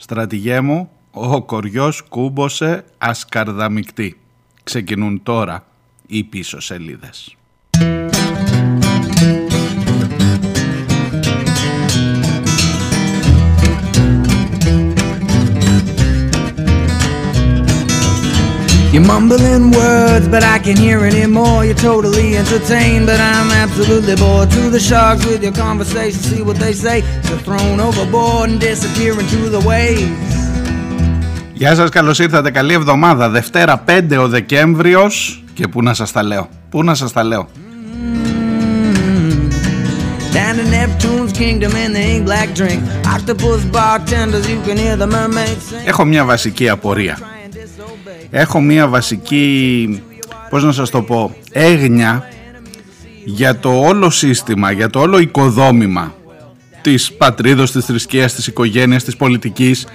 Στρατηγέ μου, ο κοριός κούμποσε ασκαρδαμικτή. Ξεκινούν τώρα οι πίσω σελίδες. You're mumbling words, but I can hear anymore. You're totally entertained, but I'm absolutely bored. To the sharks with your conversation, see what they say. They're thrown overboard and disappear into the waves. Γεια σας, καλώς ήρθατε, καλή εβδομάδα. Δευτέρα 5 ο Δεκέμβριος και πού να σας τα λέω, πού να σας τα λέω. Έχω μια βασική απορία έχω μία βασική, πώς να σας το πω, έγνοια για το όλο σύστημα, για το όλο οικοδόμημα της πατρίδος, της θρησκείας, της οικογένειας, της πολιτικής,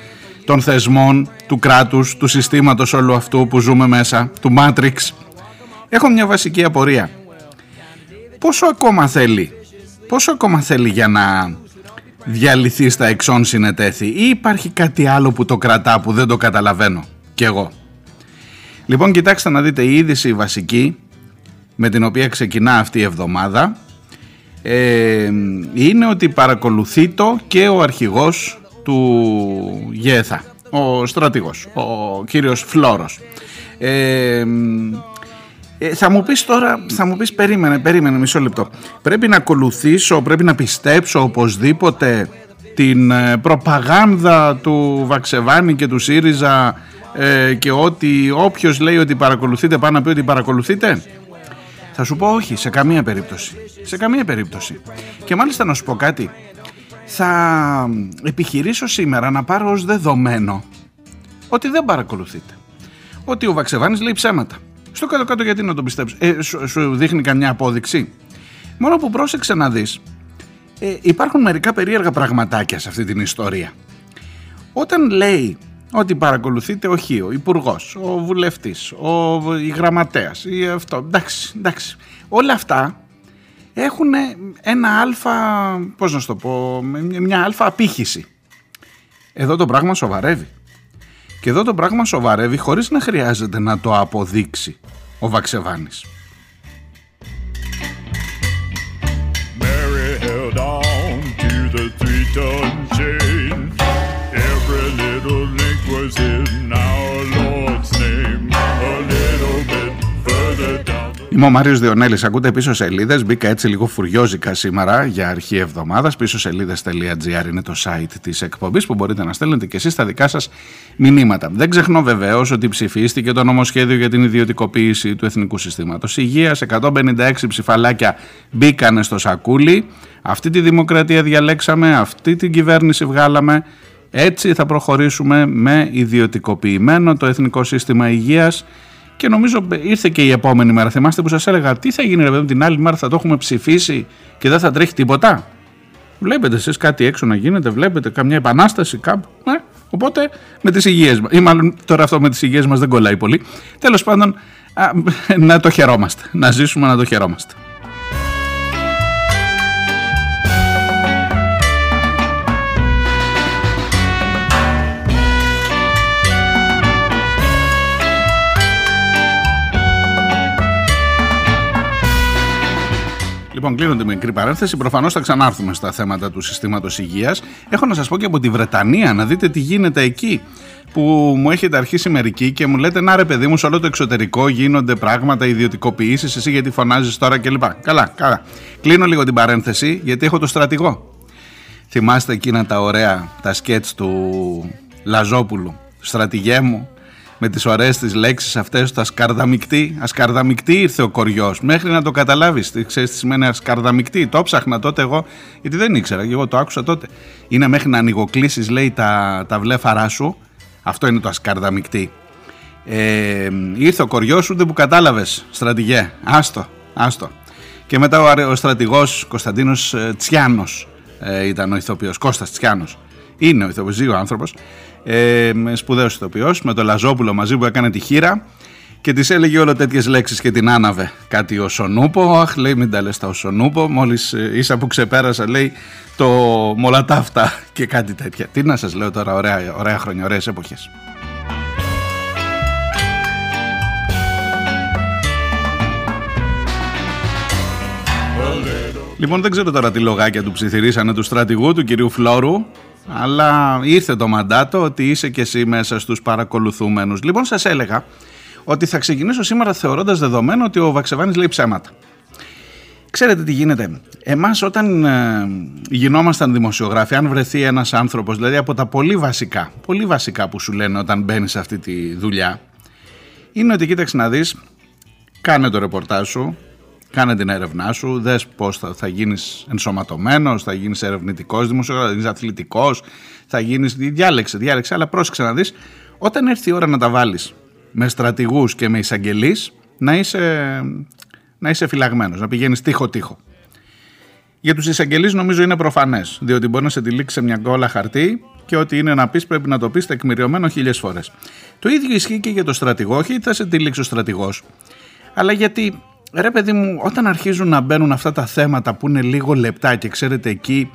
των θεσμών, του κράτους, του συστήματος όλου αυτού που ζούμε μέσα, του Matrix. Έχω μια βασική απορία. Πόσο ακόμα θέλει, πόσο ακόμα θέλει για να διαλυθεί στα εξών συνετέθη ή υπάρχει κάτι άλλο που το κρατά που δεν το καταλαβαίνω κι εγώ; Λοιπόν, κοιτάξτε να δείτε η είδηση βασική με την οποία ξεκινά αυτή η εβδομάδα ε, είναι ότι παρακολουθεί το και ο αρχηγός του ΓΕΘΑ, ο στρατηγός, ο κύριος Φλόρος. Ε, ε, θα μου πεις τώρα, θα μου πεις περίμενε, περίμενε μισό λεπτό. Πρέπει να ακολουθήσω, πρέπει να πιστέψω οπωσδήποτε την ε, προπαγάνδα του Βαξεβάνη και του ΣΥΡΙΖΑ ε, και ότι όποιος λέει ότι παρακολουθείτε πάνω να πει ότι παρακολουθείτε. Θα σου πω όχι σε καμία περίπτωση. Σε καμία περίπτωση. Και μάλιστα να σου πω κάτι. Θα επιχειρήσω σήμερα να πάρω ως δεδομένο ότι δεν παρακολουθείτε. Ότι ο Βαξεβάνης λέει ψέματα. Στο κάτω κάτω γιατί να το πιστέψω ε, σου, δείχνει καμιά απόδειξη. Μόνο που πρόσεξε να δεις ε, υπάρχουν μερικά περίεργα πραγματάκια σε αυτή την ιστορία. Όταν λέει ότι παρακολουθείτε ο ΧΙΟ, ο υπουργός, ο βουλευτής, ο η γραμματέας ή αυτό. Εντάξει, εντάξει. Όλα αυτά έχουν ένα αλφα, πώς να σου το πω, μια αλφα απήχηση. Εδώ το πράγμα σοβαρεύει. Και εδώ το πράγμα σοβαρεύει χωρίς να χρειάζεται να το αποδείξει ο Βαξεβάνης. Mary held on to the Είμαι ο Μάριος Διονέλης, ακούτε πίσω σελίδες, μπήκα έτσι λίγο φουριόζικα σήμερα για αρχή εβδομάδας, πίσω σελίδες.gr είναι το site της εκπομπής που μπορείτε να στέλνετε και εσείς τα δικά σας μηνύματα. Δεν ξεχνώ βεβαίως ότι ψηφίστηκε το νομοσχέδιο για την ιδιωτικοποίηση του Εθνικού Συστήματος Υγείας, 156 ψηφαλάκια μπήκανε στο σακούλι, αυτή τη δημοκρατία διαλέξαμε, αυτή την κυβέρνηση βγάλαμε, έτσι θα προχωρήσουμε με ιδιωτικοποιημένο το Εθνικό Σύστημα Υγείας και νομίζω ήρθε και η επόμενη μέρα. Θυμάστε που σας έλεγα τι θα γίνει ρε παιδί την άλλη μέρα θα το έχουμε ψηφίσει και δεν θα τρέχει τίποτα; Βλέπετε εσείς κάτι έξω να γίνεται, βλέπετε καμιά επανάσταση κάπου. Ε, οπότε με τις υγείες μας, ή μάλλον τώρα αυτό με τις υγείες μας δεν κολλάει πολύ. Τέλος πάντων να το χαιρόμαστε, να ζήσουμε να το χαιρόμαστε. Λοιπόν, κλείνω τη μικρή παρένθεση. Προφανώς θα ξανάρθουμε στα θέματα του συστήματος υγείας. Έχω να σας πω και από τη Βρετανία να δείτε τι γίνεται εκεί. Που μου έχετε αρχίσει μερικοί και μου λέτε Να ρε παιδί μου, σε όλο το εξωτερικό γίνονται πράγματα, ιδιωτικοποιήσεις. Εσύ γιατί φωνάζεις τώρα κλπ. Καλά, καλά. Κλείνω λίγο την παρένθεση γιατί έχω το στρατηγό. Θυμάστε εκείνα τα ωραία, τα σκέτς του Λαζόπουλου. Στρατηγέ μου, με τις ωραίες τις λέξεις αυτές το ασκαρδαμικτή. Ασκαρδαμικτή ήρθε ο κοριός. Μέχρι να το καταλάβεις. Τι ξέρεις τι σημαίνει ασκαρδαμικτή. Το ψάχνα τότε εγώ γιατί δεν ήξερα και εγώ το άκουσα τότε. Είναι μέχρι να ανοιγοκλήσεις λέει τα, τα βλέφαρά σου. Αυτό είναι το ασκαρδαμικτή. Ε, ήρθε ο κοριός ούτε που κατάλαβες στρατηγέ. Άστο, άστο. Και μετά ο, ο στρατηγός Κωνσταντίνος ε, Τσιάνος ε, ήταν ο ηθοποιός. Κώστας Τσιάνος. Είναι ο ηθοποιός, ο άνθρωπος ε, σπουδαίος ηθοποιός με το Λαζόπουλο μαζί που έκανε τη χείρα και της έλεγε όλο τέτοιες λέξεις και την άναβε. Κάτι ο Σονούπο, αχ λέει μην τα λες τα ο Σονούπο, μόλις ε, ίσα που ξεπέρασα λέει το μολατάφτα και κάτι τέτοια. Τι να σας λέω τώρα, ωραία, ωραία χρόνια, ωραίες εποχές. Λοιπόν, δεν ξέρω τώρα τι λογάκια του ψιθυρίσανε του στρατηγού, του κυρίου Φλόρου, αλλά ήρθε το μαντάτο ότι είσαι και εσύ μέσα στους παρακολουθούμενους. Λοιπόν, σας έλεγα ότι θα ξεκινήσω σήμερα θεωρώντας δεδομένο ότι ο Βαξεβάνης λέει ψέματα. Ξέρετε τι γίνεται. Εμάς όταν ε, γινόμασταν δημοσιογράφοι, αν βρεθεί ένας άνθρωπος, δηλαδή από τα πολύ βασικά, πολύ βασικά που σου λένε όταν μπαίνεις σε αυτή τη δουλειά, είναι ότι κοίταξε να δεις, κάνε το ρεπορτάζ σου, κάνε την έρευνά σου, δες πώς θα, θα γίνεις ενσωματωμένος, θα γίνεις ερευνητικός δημοσιογράφος, θα γίνεις αθλητικός, θα γίνεις, διάλεξε, διάλεξε, αλλά πρόσεξε να δεις, όταν έρθει η ώρα να τα βάλεις με στρατηγούς και με εισαγγελείς, να είσαι, να είσαι φυλαγμένος, να πηγαίνεις τείχο-τείχο. Για τους εισαγγελείς νομίζω είναι προφανές, διότι μπορεί να σε τυλίξει σε μια κόλλα χαρτί και ό,τι είναι να πεις πρέπει να το πεις τεκμηριωμένο χίλιες φορές. Το ίδιο ισχύει και για το στρατηγό, όχι θα σε τυλίξει ο στρατηγός, αλλά γιατί ρε παιδί μου, όταν αρχίζουν να μπαίνουν αυτά τα θέματα που είναι λίγο λεπτά και ξέρετε εκεί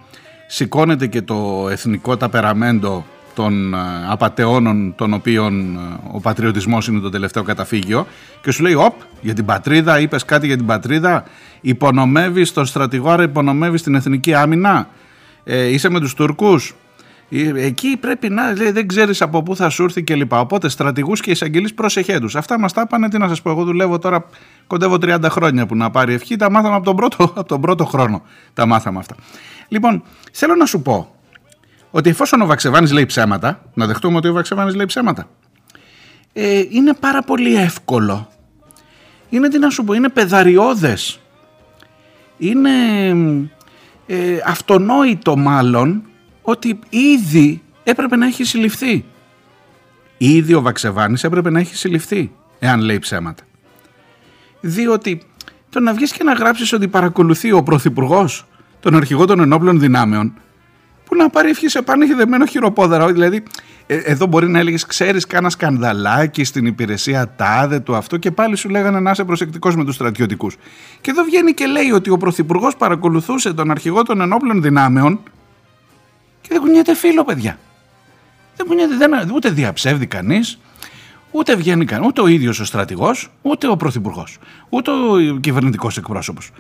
σηκώνεται και το εθνικό ταπεραμέντο των ε, απαταιώνων των οποίων ε, ο πατριωτισμός είναι το τελευταίο καταφύγιο και σου λέει «Οπ, για την πατρίδα, είπες κάτι για την πατρίδα, υπονομεύεις τον στρατηγό, άρα υπονομεύεις την εθνική άμυνα, ε, είσαι με τους Τούρκους, ε, εκεί πρέπει να λέει, δεν ξέρεις από πού θα σου έρθει κλπ. Οπότε στρατηγούς και εισαγγελείς προσεχέ του. Αυτά μας τα είπαν, τι να σας πω. Εγώ δουλεύω τώρα κοντεύω 30 χρόνια που να πάρει ευχή. Τα μάθαμε από τον πρώτο, από τον πρώτο χρόνο. Τα μάθαμε αυτά. Λοιπόν, θέλω να σου πω ότι εφόσον ο Βαξεβάνης λέει ψέματα, να δεχτούμε ότι ο Βαξεβάνης λέει ψέματα, ε, είναι πάρα πολύ εύκολο. Είναι τι να σου πω, είναι πεδαριώδες. Είναι ε, αυτονόητο μάλλον ότι ήδη έπρεπε να έχει συλληφθεί. Ήδη ο Βαξεβάνης έπρεπε να έχει συλληφθεί, εάν λέει ψέματα. Διότι το να βγεις και να γράψεις ότι παρακολουθεί ο Πρωθυπουργός τον αρχηγό των ενόπλων δυνάμεων, που να πάρει ευχής σε πανεχειδεμένο χειροπόδαρο. Δηλαδή, ε, εδώ μπορεί να έλεγες: Ξέρεις, κάνα σκανδαλάκι στην υπηρεσία τάδε του αυτό και πάλι σου λέγανε να είσαι προσεκτικός με τους στρατιωτικούς. Και εδώ βγαίνει και λέει ότι ο Πρωθυπουργός παρακολουθούσε τον αρχηγό των ενόπλων δυνάμεων και δεν κουνιέται φίλο, παιδιά. Δεν κουνιέται, δεν, ούτε διαψεύδει κανείς, ούτε βγαίνει κανεί, ούτε ο ίδιος ο στρατηγός, ούτε ο πρωθυπουργός, ούτε ο κυβερνητικός εκπρόσωπος.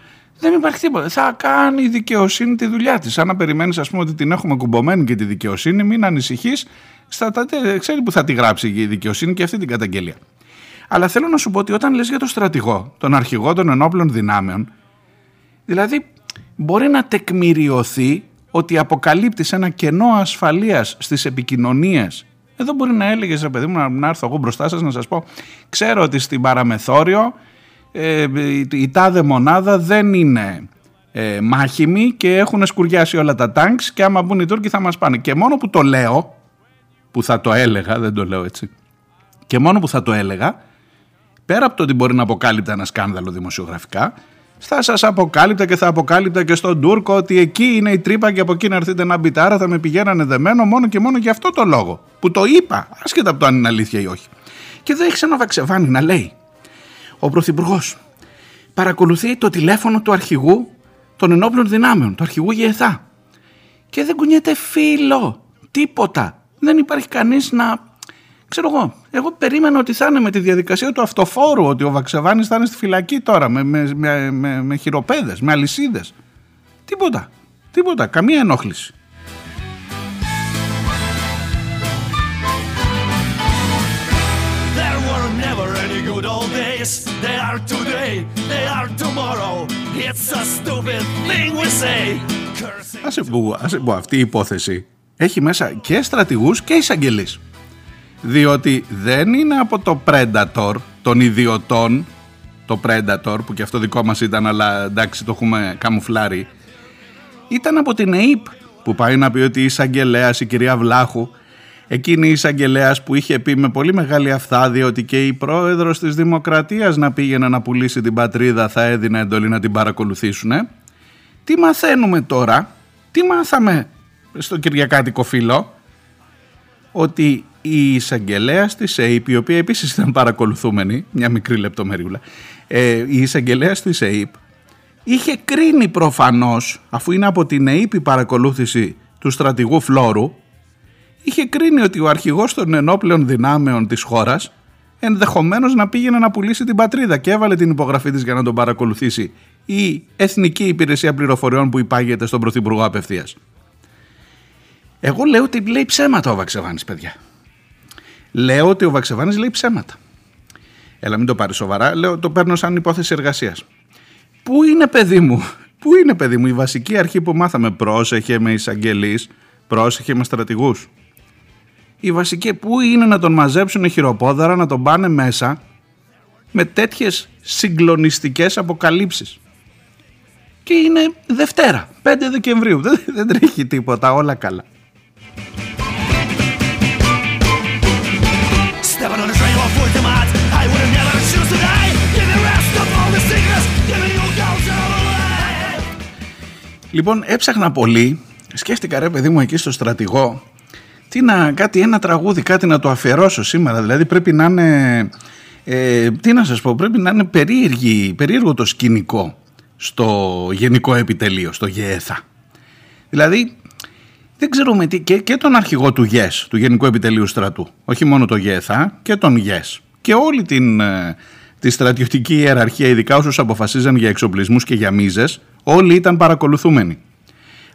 Δεν υπάρχει τίποτα. Θα κάνει η δικαιοσύνη τη δουλειά της. Αν να περιμένεις, ας πούμε, ότι την έχουμε κουμπωμένη και τη δικαιοσύνη, μην ανησυχείς. Ξέρει που θα τη γράψει η δικαιοσύνη και αυτή την καταγγελία. Αλλά θέλω να σου πω ότι όταν λες για τον στρατηγό, τον αρχηγό των ενόπλων δυνάμεων, δηλαδή μπορεί να τεκμηριωθεί ότι αποκαλύπτεις ένα κενό ασφαλείας στις επικοινωνίες εδώ μπορεί να έλεγες, ρε παιδί μου, να έρθω εγώ μπροστά σας να σας πω: Ξέρω ότι στην παραμεθόριο ε, η, τάδε μονάδα δεν είναι ε, μάχημη και έχουν σκουριάσει όλα τα τάγκς και άμα μπουν οι Τούρκοι θα μας πάνε. Και μόνο που το λέω, που θα το έλεγα, δεν το λέω έτσι, και μόνο που θα το έλεγα, πέρα από το ότι μπορεί να αποκάλυπτε ένα σκάνδαλο δημοσιογραφικά, θα σας αποκάλυπτα και θα αποκάλυπτα και στον Τούρκο ότι εκεί είναι η τρύπα και από εκεί να έρθετε να μπείτε. Άρα θα με πηγαίνανε δεμένο μόνο και μόνο για αυτό το λόγο. Που το είπα, άσχετα από το αν είναι αλήθεια ή όχι. Και εδώ έχει ένα βαξεβάνι να λέει. Ο Πρωθυπουργός παρακολουθεί το τηλέφωνο του αρχηγού των ενόπλων δυνάμεων, του αρχηγού ΓΕΘΑ. Και δεν κουνιέται φίλο, τίποτα. Δεν υπάρχει κανείς να Ξέρω εγώ, εγώ περίμενα ότι θα είναι με τη διαδικασία του αυτοφόρου, ότι ο Βαξεβάνης θα είναι στη φυλακή τώρα με, με, με, με, με χειροπέδες, με αλυσίδες. Τίποτα, τίποτα, καμία ενόχληση. Άσε που, άσε που αυτή η υπόθεση. Έχει μέσα και στρατηγούς και εισαγγελείς διότι δεν είναι από το Predator των ιδιωτών το Predator που και αυτό δικό μας ήταν αλλά εντάξει το έχουμε καμουφλάρει. Ήταν από την ΑΕΠ που πάει να πει ότι η εισαγγελέας η κυρία Βλάχου εκείνη η εισαγγελέας που είχε πει με πολύ μεγάλη αυθάδεια ότι και η πρόεδρος της Δημοκρατίας να πήγαινε να πουλήσει την πατρίδα θα έδινε εντολή να την παρακολουθήσουν τι μαθαίνουμε τώρα τι μάθαμε στο Κυριακάτικο φίλο ότι η εισαγγελέα της ΑΕΠ, η οποία επίσης ήταν παρακολουθούμενη, μια μικρή λεπτομέριουλα, ε, η εισαγγελέα της ΑΕΠ είχε κρίνει προφανώς, αφού είναι από την ΑΕΠ η παρακολούθηση του στρατηγού Φλόρου, είχε κρίνει ότι ο αρχηγός των ενόπλων δυνάμεων της χώρας ενδεχομένως να πήγαινε να πουλήσει την πατρίδα και έβαλε την υπογραφή της για να τον παρακολουθήσει η Εθνική Υπηρεσία Πληροφοριών που υπάγεται στον Πρωθυπουργό απευθείας. Εγώ λέω ότι λέει ψέματα ο Βαξεβάνης παιδιά. Λέω ότι ο Βαξεβάνης λέει ψέματα. Έλα μην το πάρεις σοβαρά, λέω το παίρνω σαν υπόθεση εργασίας. Πού είναι παιδί μου, πού είναι παιδί μου η βασική αρχή που μάθαμε; Πρόσεχε με εισαγγελείς, πρόσεχε με στρατηγούς η βασική πού είναι να τον μαζέψουν χειροπόδαρα, να τον πάνε μέσα με τέτοιες συγκλονιστικές αποκαλύψεις. Και είναι Δευτέρα, 5 Δεκεμβρίου, δεν, δεν τρέχει τίποτα, όλα καλά. Λοιπόν, έψαχνα πολύ, σκέφτηκα ρε παιδί μου εκεί στο στρατηγό τι να, κάτι, ένα τραγούδι, κάτι να το αφιερώσω σήμερα. Δηλαδή πρέπει να είναι, ε, τι να σας πω, πρέπει να είναι περίεργη, περίεργο το σκηνικό στο γενικό επιτελείο, στο ΓΕΘΑ. Δηλαδή, δεν ξέρουμε τι, και, και τον αρχηγό του ΓΕΣ, του Γενικού Επιτελείου Στρατού, όχι μόνο το ΓΕΘΑ και τον ΓΕΣ και όλη την, ε, τη στρατιωτική ιεραρχία, ειδικά όσους αποφασίζαν για εξοπλισμούς και για μίζες, όλοι ήταν παρακολουθούμενοι.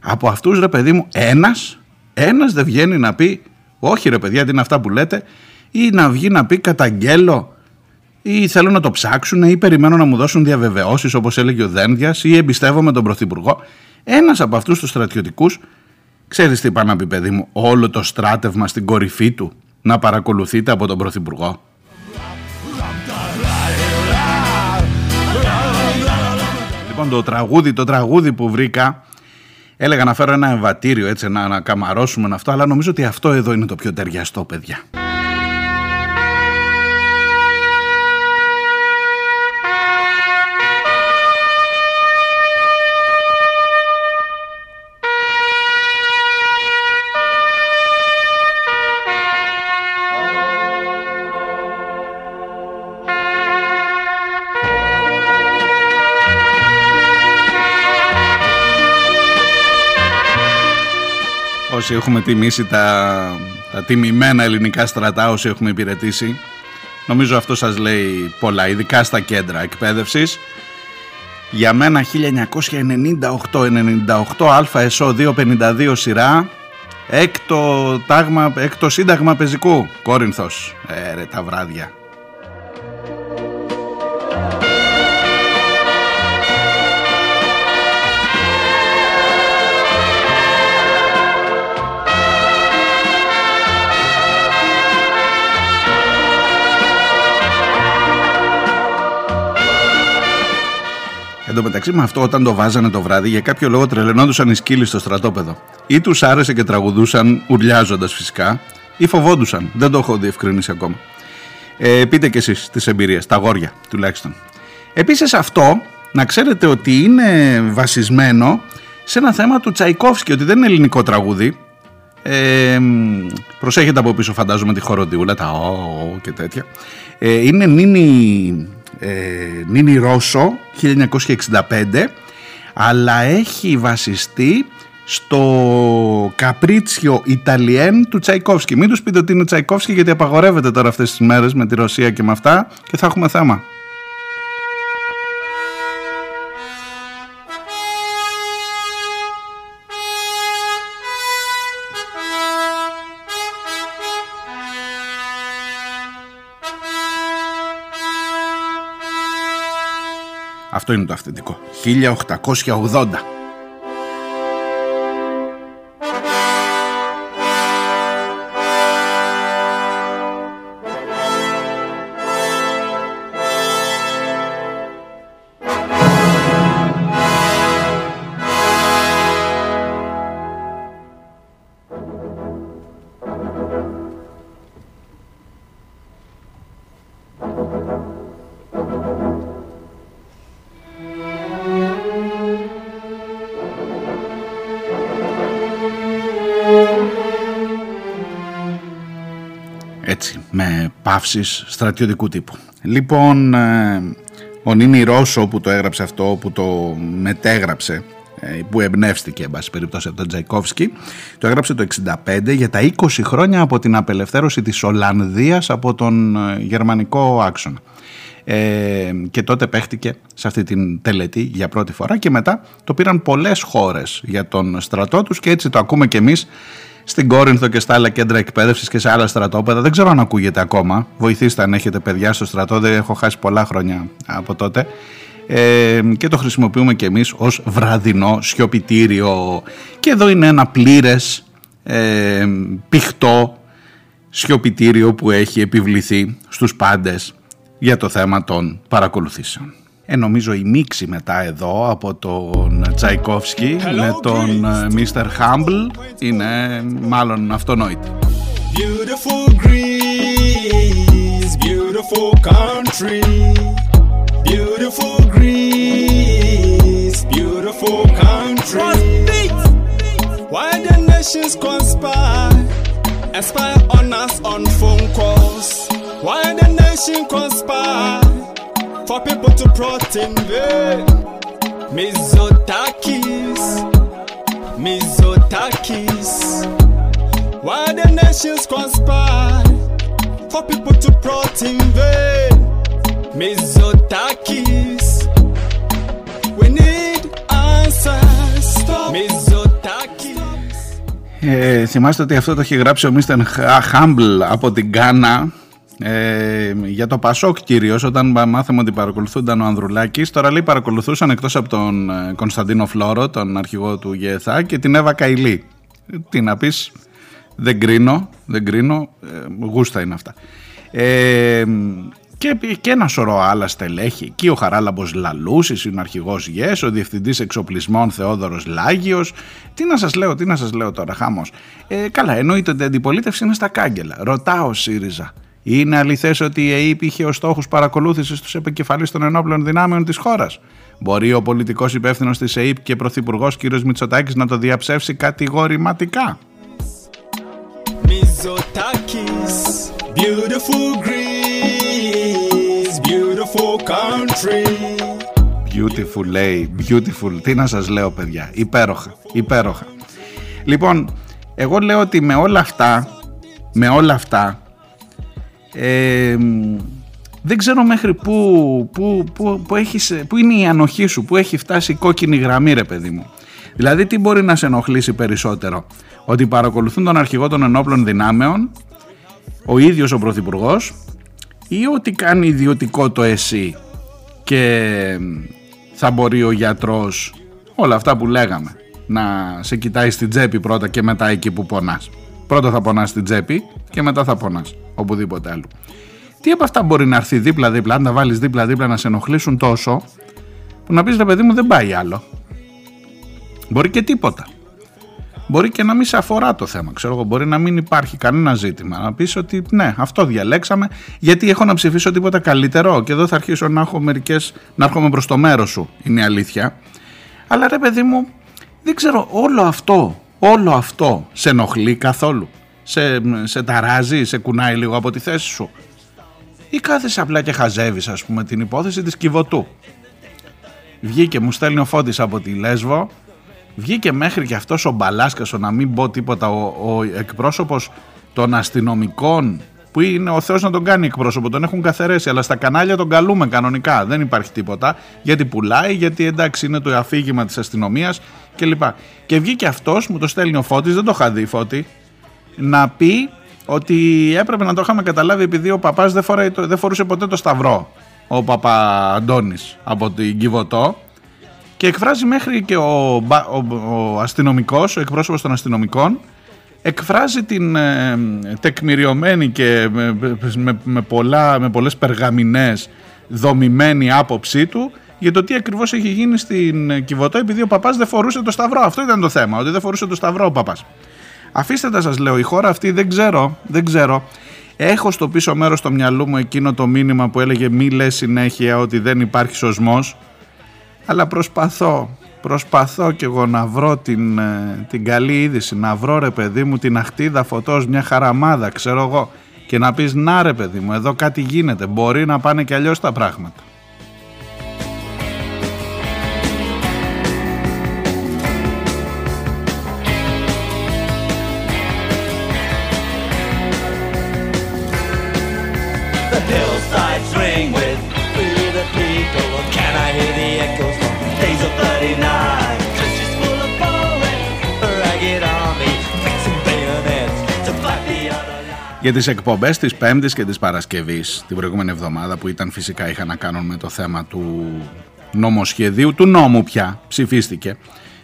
Από αυτούς ρε παιδί μου ένας ένας δεν βγαίνει να πει όχι ρε παιδιά τι είναι αυτά που λέτε ή να βγει να πει καταγγέλω ή θέλω να το ψάξουν ή περιμένω να μου δώσουν διαβεβαιώσεις όπως έλεγε ο Δένδιας ή εμπιστεύομαι τον Πρωθυπουργό. Ένας από αυτούς τους στρατιωτικούς ξέρεις τι είπα να πει παιδί μου όλο το στράτευμα στην κορυφή του να παρακολουθείτε από τον Πρωθυπουργό. Λοιπόν το τραγούδι, το τραγούδι που βρήκα Έλεγα να φέρω ένα εμβατήριο έτσι να, να καμαρώσουμε αυτό, αλλά νομίζω ότι αυτό εδώ είναι το πιο ταιριαστό, παιδιά. Όσοι έχουμε τιμήσει τα, τα τιμημένα ελληνικά στρατά, όσοι έχουμε υπηρετήσει. Νομίζω αυτό σας λέει πολλά, ειδικά στα κέντρα εκπαίδευσης. Για μένα 1998-98 ΑΕΣΟ 252 σειρά έκτο, τάγμα, έκτο σύνταγμα πεζικού Κόρινθος. Ε, ρε, τα βράδια. Εν τω μεταξύ με αυτό όταν το βάζανε το βράδυ για κάποιο λόγο τρελαινόντουσαν οι σκύλοι στο στρατόπεδο. Ή τους άρεσε και τραγουδούσαν ουρλιάζοντας φυσικά ή φοβόντουσαν. Δεν το έχω διευκρινίσει ακόμα. Ε, πείτε κι εσείς τις εμπειρίες, τα γόρια τουλάχιστον. Επίσης αυτό να ξέρετε ότι είναι βασισμένο σε ένα θέμα του Τσαϊκόφσκι, ότι δεν είναι ελληνικό τραγούδι. Ε, προσέχετε από πίσω φαντάζομαι τη χοροδιούλα, τα ο και τέτοια. Ε, είναι νίνη ε, Νίνι Ρώσο 1965 αλλά έχει βασιστεί στο Καπρίτσιο Ιταλιέν του Τσαϊκόφσκι. Μην τους πείτε ότι είναι Τσαϊκόφσκι γιατί απαγορεύεται τώρα αυτές τις μέρες με τη Ρωσία και με αυτά και θα έχουμε θέμα. Αυτό είναι το αυθεντικό. 1880. Με παύσεις στρατιωτικού τύπου. Λοιπόν, ο Νίνι Ρώσο που το έγραψε αυτό, που το μετέγραψε ε, που εμπνεύστηκε εν πάση περιπτώσει από τον Τζαϊκόφσκι το έγραψε το 65 για τα 20 χρόνια από την απελευθέρωση της Ολλανδίας από τον ε, γερμανικό άξονα ε, και τότε παίχτηκε σε αυτή την τελετή για πρώτη φορά και μετά το πήραν πολλές χώρες για τον στρατό τους και έτσι το ακούμε και εμείς στην Κόρινθο και στα άλλα κέντρα εκπαίδευσης και σε άλλα στρατόπεδα. Δεν ξέρω αν ακούγεται ακόμα. Βοηθήστε αν έχετε παιδιά στο στρατό. Δεν έχω χάσει πολλά χρόνια από τότε ε, και το χρησιμοποιούμε και εμείς ως βραδινό σιωπητήριο και εδώ είναι ένα πλήρες ε, πηχτό σιωπητήριο που έχει επιβληθεί στους πάντες για το θέμα των παρακολουθήσεων. Ε, νομίζω η μίξη μετά εδώ από τον Τσαϊκόφσκι με τον Mr. Humble είναι μάλλον αυτονόητη. Beautiful Greece, beautiful country Beautiful Greece, beautiful country. Why the nations conspire, aspire on us on phone calls? Why the nation conspire for people to plot invade? Mizotakis, Mizotakis. Why the nations conspire for people to plot invade? Mizotakis. We need answers. Stop. Mizotakis. Ε, θυμάστε ότι αυτό το έχει γράψει ο Μίστερ Χάμπλ από την Κάνα ε, για το Πασόκ κυρίως, όταν μάθαμε ότι παρακολουθούνταν ο Ανδρουλάκης τώρα λέει παρακολουθούσαν εκτός από τον ε, Κωνσταντίνο Φλόρο τον αρχηγό του ΓΕΘΑ και την Εύα Καηλή τι να πεις δεν κρίνω, δεν κρίνω ε, γούστα είναι αυτά ε, και, και ένα σωρό άλλα στελέχη. Εκεί ο Χαράλαμπος Λαλούσης είναι ο αρχηγός ΓΕΣ, ο διευθυντής εξοπλισμών Θεόδωρος Λάγιος. Τι να σας λέω, τι να σας λέω τώρα, χάμος. Ε, καλά, εννοείται ότι η αντιπολίτευση είναι στα κάγκελα. Ρωτάω ΣΥΡΙΖΑ. Είναι αληθές ότι η ΕΕΠ είχε ως στόχους παρακολούθησης τους επικεφαλής των ενόπλων δυνάμεων της χώρας. Μπορεί ο πολιτικός υπεύθυνος της ΕΕΠ και πρωθυπουργός κ. Μητσοτάκης να το διαψεύσει κατηγορηματικά; beautiful beautiful country. Beautiful λέει, beautiful. Τι να σας λέω παιδιά, υπέροχα, υπέροχα. Λοιπόν, εγώ λέω ότι με όλα αυτά, με όλα αυτά, ε, δεν ξέρω μέχρι πού, πού, πού, πού, έχεις, πού είναι η ανοχή σου, πού έχει φτάσει η κόκκινη γραμμή ρε παιδί μου. Δηλαδή τι μπορεί να σε ενοχλήσει περισσότερο, ότι παρακολουθούν τον αρχηγό των ενόπλων δυνάμεων, ο ίδιος ο Πρωθυπουργός ή ότι κάνει ιδιωτικό το εσύ και θα μπορεί ο γιατρός όλα αυτά που λέγαμε να σε κοιτάει στην τσέπη πρώτα και μετά εκεί που πονάς. Πρώτα θα πονάς στην τσέπη και μετά θα πονάς οπουδήποτε άλλο. Τι από αυτά μπορεί να έρθει δίπλα-δίπλα, αν τα βάλεις δίπλα-δίπλα να σε ενοχλήσουν τόσο που να πεις ρε παιδί μου δεν πάει άλλο. Μπορεί και τίποτα. Μπορεί και να μην σε αφορά το θέμα, ξέρω εγώ. Μπορεί να μην υπάρχει κανένα ζήτημα. Να πεις ότι ναι, αυτό διαλέξαμε, γιατί έχω να ψηφίσω τίποτα καλύτερο. Και εδώ θα αρχίσω να έχω μερικές. να έρχομαι προς το μέρος σου, είναι η αλήθεια. Αλλά ρε παιδί μου, δεν ξέρω, όλο αυτό, όλο αυτό σε ενοχλεί καθόλου; Σε, σε ταράζει, σε κουνάει λίγο από τη θέση σου; Ή κάθεσαι απλά και χαζεύεις, ας πούμε, την υπόθεση της κυβωτού. Βγήκε, μου στέλνει ο Φώτης από τη Λέσβο Βγήκε μέχρι και αυτός ο Μπαλάσκας, ο να μην πω τίποτα, ο, ο εκπρόσωπος των αστυνομικών που είναι ο Θεός να τον κάνει εκπρόσωπο, τον έχουν καθαρέσει, αλλά στα κανάλια τον καλούμε κανονικά, δεν υπάρχει τίποτα, γιατί πουλάει, γιατί εντάξει είναι το αφήγημα της αστυνομίας κλπ. Και βγήκε αυτός, μου το στέλνει ο Φώτης, δεν το είχα δει Φώτη, να πει ότι έπρεπε να το είχαμε καταλάβει επειδή ο παπάς δεν, δεν φορούσε ποτέ το σταυρό, ο παπα Αντώνης από την Κιβωτό και εκφράζει μέχρι και ο, ο, ο αστυνομικός, ο εκπρόσωπος των αστυνομικών εκφράζει την ε, τεκμηριωμένη και με, με, με, πολλά, με πολλές περγαμινές δομημένη άποψή του για το τι ακριβώς έχει γίνει στην Κιβωτό επειδή ο παπάς δεν φορούσε το σταυρό. Αυτό ήταν το θέμα, ότι δεν φορούσε το σταυρό ο παπάς. Αφήστε τα σας λέω, η χώρα αυτή δεν ξέρω, δεν ξέρω. Έχω στο πίσω μέρος του μυαλού μου εκείνο το μήνυμα που έλεγε μη λες συνέχεια ότι δεν υπάρχει σωσμός αλλά προσπαθώ, προσπαθώ και εγώ να βρω την, ε, την καλή είδηση, να βρω ρε παιδί μου την αχτίδα φωτός, μια χαραμάδα ξέρω εγώ και να πεις να ρε παιδί μου εδώ κάτι γίνεται, μπορεί να πάνε και αλλιώς τα πράγματα. Για τις εκπομπές της Πέμπτης και της Παρασκευής την προηγούμενη εβδομάδα που ήταν φυσικά είχαν να κάνουν με το θέμα του νομοσχεδίου, του νόμου πια ψηφίστηκε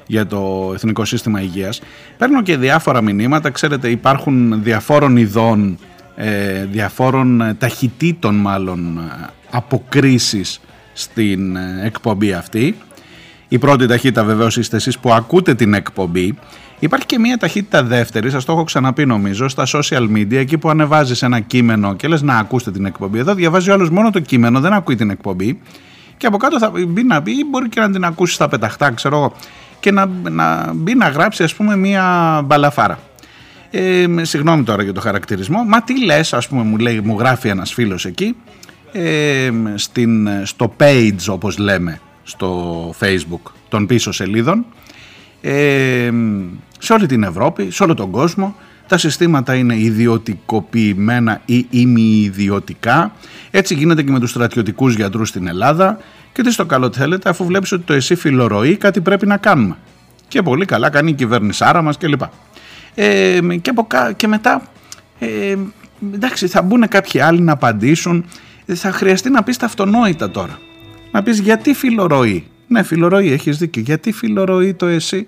για το Εθνικό Σύστημα Υγείας. Παίρνω και διάφορα μηνύματα, ξέρετε υπάρχουν διαφόρων ειδών, ε, διαφόρων ταχυτήτων μάλλον αποκρίσεις στην ε, εκπομπή αυτή. Η πρώτη ταχύτητα βεβαίως είστε εσείς που ακούτε την εκπομπή Υπάρχει και μια ταχύτητα δεύτερη, σας το έχω ξαναπεί νομίζω, στα social media, εκεί που ανεβάζεις ένα κείμενο και λες να ακούσετε την εκπομπή. Εδώ διαβάζει ο άλλος μόνο το κείμενο, δεν ακούει την εκπομπή. Και από κάτω θα μπει να πει, ή μπορεί και να την ακούσεις στα πεταχτά, ξέρω εγώ, και να, να μπει να γράψει, ας πούμε, μια μπαλαφάρα. Ε, συγγνώμη τώρα για το χαρακτηρισμό. Μα τι λες, ας πούμε, μου, λέει, μου γράφει ένας φίλος εκεί, ε, στην, στο page, όπως λέμε, στο facebook των πίσω σελίδων. Ε, σε όλη την Ευρώπη, σε όλο τον κόσμο. Τα συστήματα είναι ιδιωτικοποιημένα ή ημιιδιωτικά. Έτσι γίνεται και με τους στρατιωτικούς γιατρούς στην Ελλάδα. Και τι στο καλό θέλετε, αφού βλέπεις ότι το εσύ φιλορροεί, κάτι πρέπει να κάνουμε. Και πολύ καλά κάνει η κυβέρνησάρα μας κλπ. Ε, και, από, και μετά, ε, εντάξει, θα μπουν κάποιοι άλλοι να απαντήσουν. Θα χρειαστεί να πεις τα αυτονόητα τώρα. Να πεις γιατί φιλορροεί; Ναι, φιλορροεί, έχεις δίκιο. Γιατί φιλορροεί το εσύ;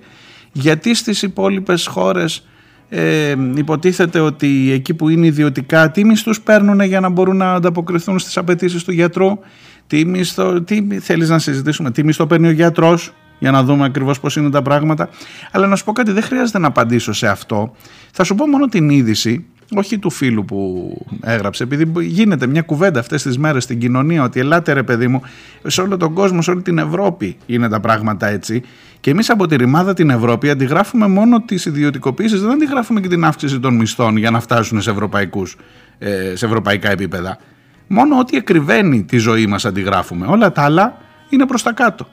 Γιατί στις υπόλοιπες χώρες ε, υποτίθεται ότι εκεί που είναι ιδιωτικά τι μισθούς παίρνουν για να μπορούν να ανταποκριθούν στις απαιτήσεις του γιατρού; Τι, μισθό, τι θέλεις να συζητήσουμε; Τι μισθό παίρνει ο γιατρός για να δούμε ακριβώς πώς είναι τα πράγματα αλλά να σου πω κάτι δεν χρειάζεται να απαντήσω σε αυτό θα σου πω μόνο την είδηση όχι του φίλου που έγραψε, επειδή γίνεται μια κουβέντα αυτές τις μέρες στην κοινωνία ότι ελάτε ρε παιδί μου, σε όλο τον κόσμο, σε όλη την Ευρώπη είναι τα πράγματα έτσι και εμείς από τη ρημάδα την Ευρώπη αντιγράφουμε μόνο τις ιδιωτικοποίησεις, δεν αντιγράφουμε και την αύξηση των μισθών για να φτάσουν σε, ευρωπαϊκούς, ε, σε ευρωπαϊκά επίπεδα. Μόνο ό,τι εκριβαίνει τη ζωή μας αντιγράφουμε. Όλα τα άλλα είναι προς τα κάτω.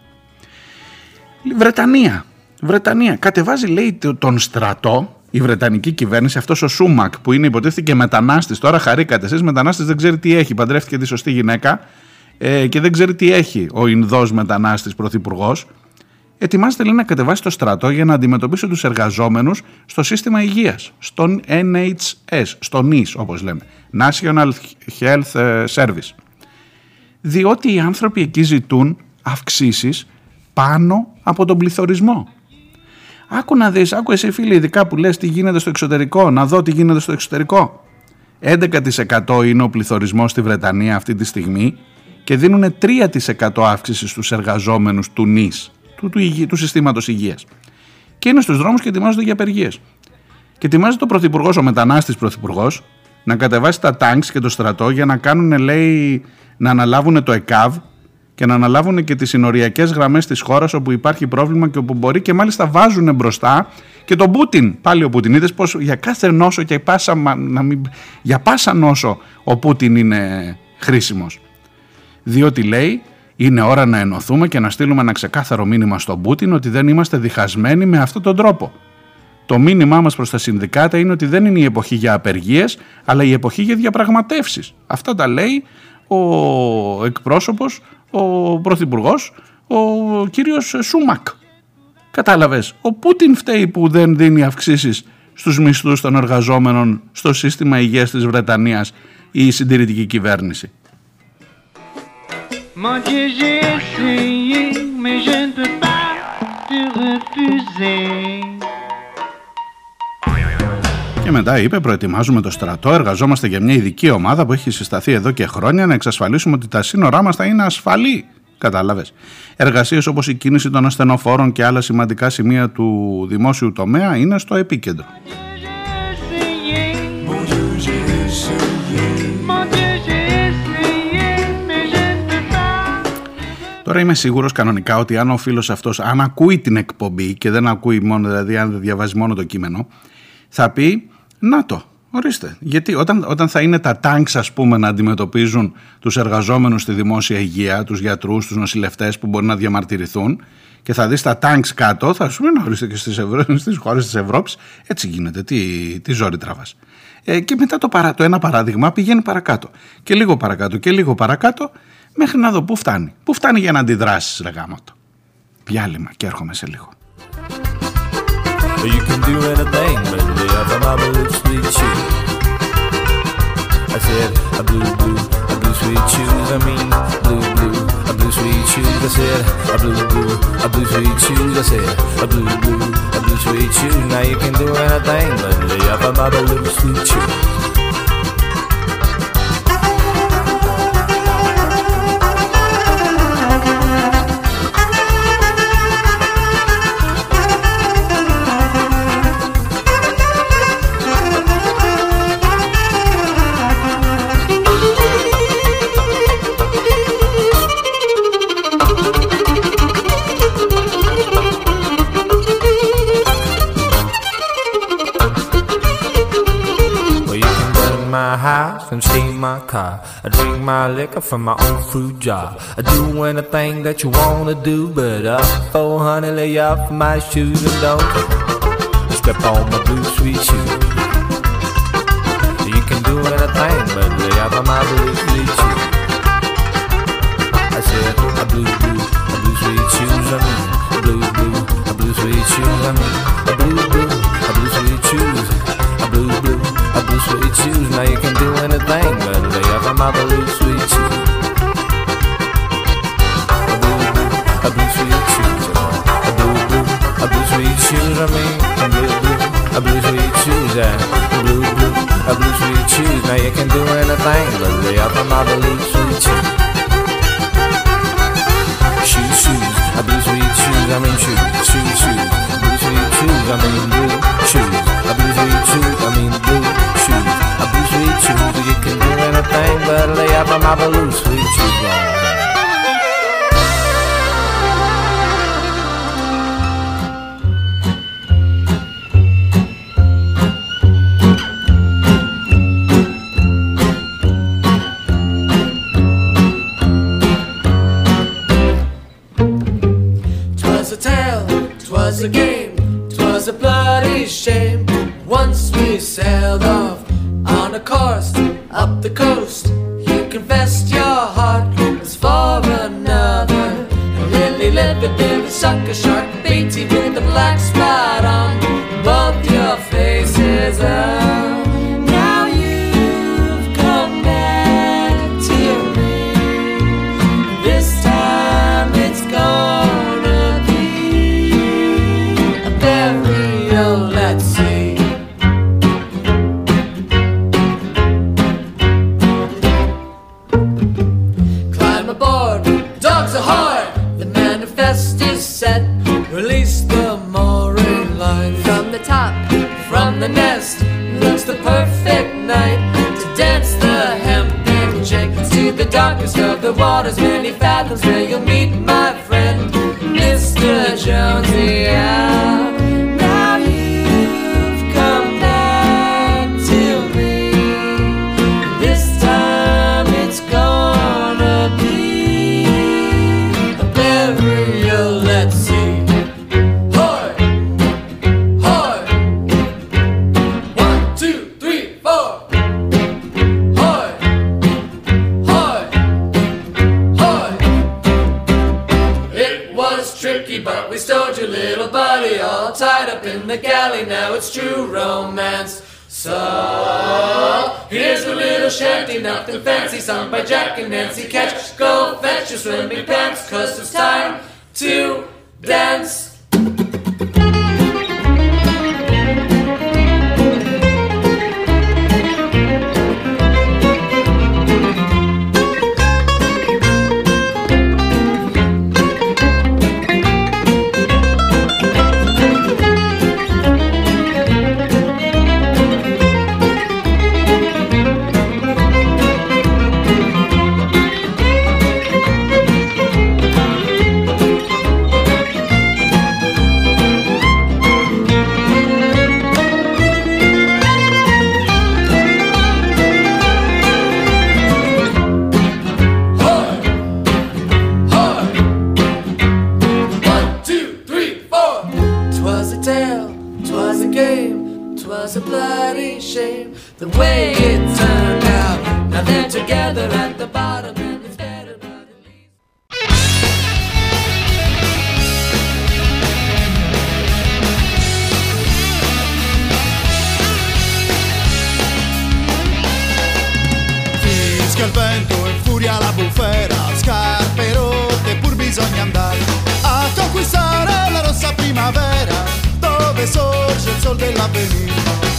Βρετανία. Βρετανία. Κατεβάζει λέει τον στρατό η Βρετανική κυβέρνηση, αυτός ο Σούμακ που είναι υποτίθεται και μετανάστης. Τώρα χαρήκατε εσείς, μετανάστης δεν ξέρει τι έχει. Παντρεύτηκε τη σωστή γυναίκα ε, και δεν ξέρει τι έχει ο Ινδός μετανάστης πρωθυπουργός. Ετοιμάζεται λέει να κατεβάσει το στρατό για να αντιμετωπίσει τους εργαζόμενους στο σύστημα υγείας, στον NHS, στο NIS όπως λέμε, National Health ε, Service. Διότι οι άνθρωποι εκεί ζητούν αυξήσεις πάνω από τον πληθωρισμό. Άκου να δεις, άκου εσύ φίλε ειδικά που λες τι γίνεται στο εξωτερικό, να δω τι γίνεται στο εξωτερικό. 11% είναι ο πληθωρισμός στη Βρετανία αυτή τη στιγμή και δίνουν 3% αύξηση στους εργαζόμενους του ΝΙΣ, του, του, του συστήματος υγείας. Και είναι στους δρόμους και ετοιμάζονται για απεργίες. Και ετοιμάζεται ο πρωθυπουργός, ο μετανάστης πρωθυπουργός, να κατεβάσει τα τάγκς και το στρατό για να κάνουν, λέει, να αναλάβουν το ΕΚΑΒ και να αναλάβουν και τις συνοριακές γραμμές της χώρας όπου υπάρχει πρόβλημα και όπου μπορεί και μάλιστα βάζουν μπροστά και τον Πούτιν, πάλι ο Πούτιν, είδες πως για κάθε νόσο και πάσα, να μην, για πάσα νόσο ο Πούτιν είναι χρήσιμος. Διότι λέει είναι ώρα να ενωθούμε και να στείλουμε ένα ξεκάθαρο μήνυμα στον Πούτιν ότι δεν είμαστε διχασμένοι με αυτόν τον τρόπο. Το μήνυμά μας προς τα συνδικάτα είναι ότι δεν είναι η εποχή για απεργίες, αλλά η εποχή για διαπραγματεύσεις. Αυτά τα λέει ο εκπρόσωπος ο Πρωθυπουργός, ο κύριος Σούμακ. Κατάλαβες, ο Πούτιν φταίει που δεν δίνει αυξήσεις στους μισθούς των εργαζόμενων στο σύστημα υγείας της Βρετανίας ή η συντηρητική κυβέρνηση. Και μετά είπε: Προετοιμάζουμε το στρατό, εργαζόμαστε για μια ειδική ομάδα που έχει συσταθεί εδώ και χρόνια να εξασφαλίσουμε ότι τα σύνορά μας θα είναι ασφαλή. Κατάλαβες. Εργασίες όπως η κίνηση των ασθενοφόρων και άλλα σημαντικά σημεία του δημόσιου τομέα είναι στο επίκεντρο. Τώρα είμαι σίγουρος κανονικά ότι αν ο φίλος αυτός, αν ακούει την εκπομπή και δεν ακούει μόνο, δηλαδή αν δεν διαβάζει μόνο το κείμενο, θα πει να το. Ορίστε. Γιατί όταν, όταν θα είναι τα τάγκς ας πούμε να αντιμετωπίζουν τους εργαζόμενους στη δημόσια υγεία, τους γιατρούς, τους νοσηλευτές που μπορεί να διαμαρτυρηθούν και θα δεις τα τάγκς κάτω, θα σου πει ορίστε και στις, Ευρω... στις χώρες της Ευρώπης έτσι γίνεται, τι, τι ζόρι τραβάς. Ε, και μετά το, παρά, το ένα παράδειγμα πηγαίνει παρακάτω και λίγο παρακάτω και λίγο παρακάτω μέχρι να δω πού φτάνει. Πού φτάνει για να αντιδράσεις ρε γάμοτο. Διάλειμμα και έρχομαι σε λίγο. You can do anything but live on my blue sweet shoes. I said, a blue, blue, a blue sweet shoes. I mean, blue, blue, a blue sweet shoes. I said, a blue, blue, a blue sweet shoes. I said, a blue, blue, a blue sweet shoes. Now you can do anything but live on my blue sweet shoes. And steam my car. I drink my liquor from my own fruit jar. I do anything that you wanna do, but up, oh honey, lay off my shoes and don't step on my blue sweet shoes. You can do anything, but lay off my blue sweet shoes. I said, a blue, blue, a blue sweet shoes, I mean, a blue, blue, a blue sweet shoes, I mean, a blue, blue, a blue sweet shoes, a blue, blue, a blue sweet shoes. Now you can do anything but lay off of blue sweet. A blue, a blue sweet shoes. A blue, a blue sweet shoes. I mean, a blue, blue, a blue sweet shoes. A blue, blue, a blue sweet shoes. Now you can do anything but off of my blue sweet shoes. Shoes, shoes, a blue sweet shoes. I mean, shoes, shoes, shoes. Blue sweet shoes. I mean, blue shoes. A blue sweet shoes. I mean, blue you. I blue sweet tooth, you can do anything but lay out my mouth a sweet tooth. Manifest is set. Release the mooring line from the top, from the nest. Looks the perfect night to dance the hempen jig to the darkest of the waters, many fathoms where you'll meet just remember shame the way it turned out. Now they're together at the bottom. fischia il vento e furia la bufera, scarpe rotte pur bisogna andare a conquistare la rossa primavera, dove sorge il sol dell'avvenire.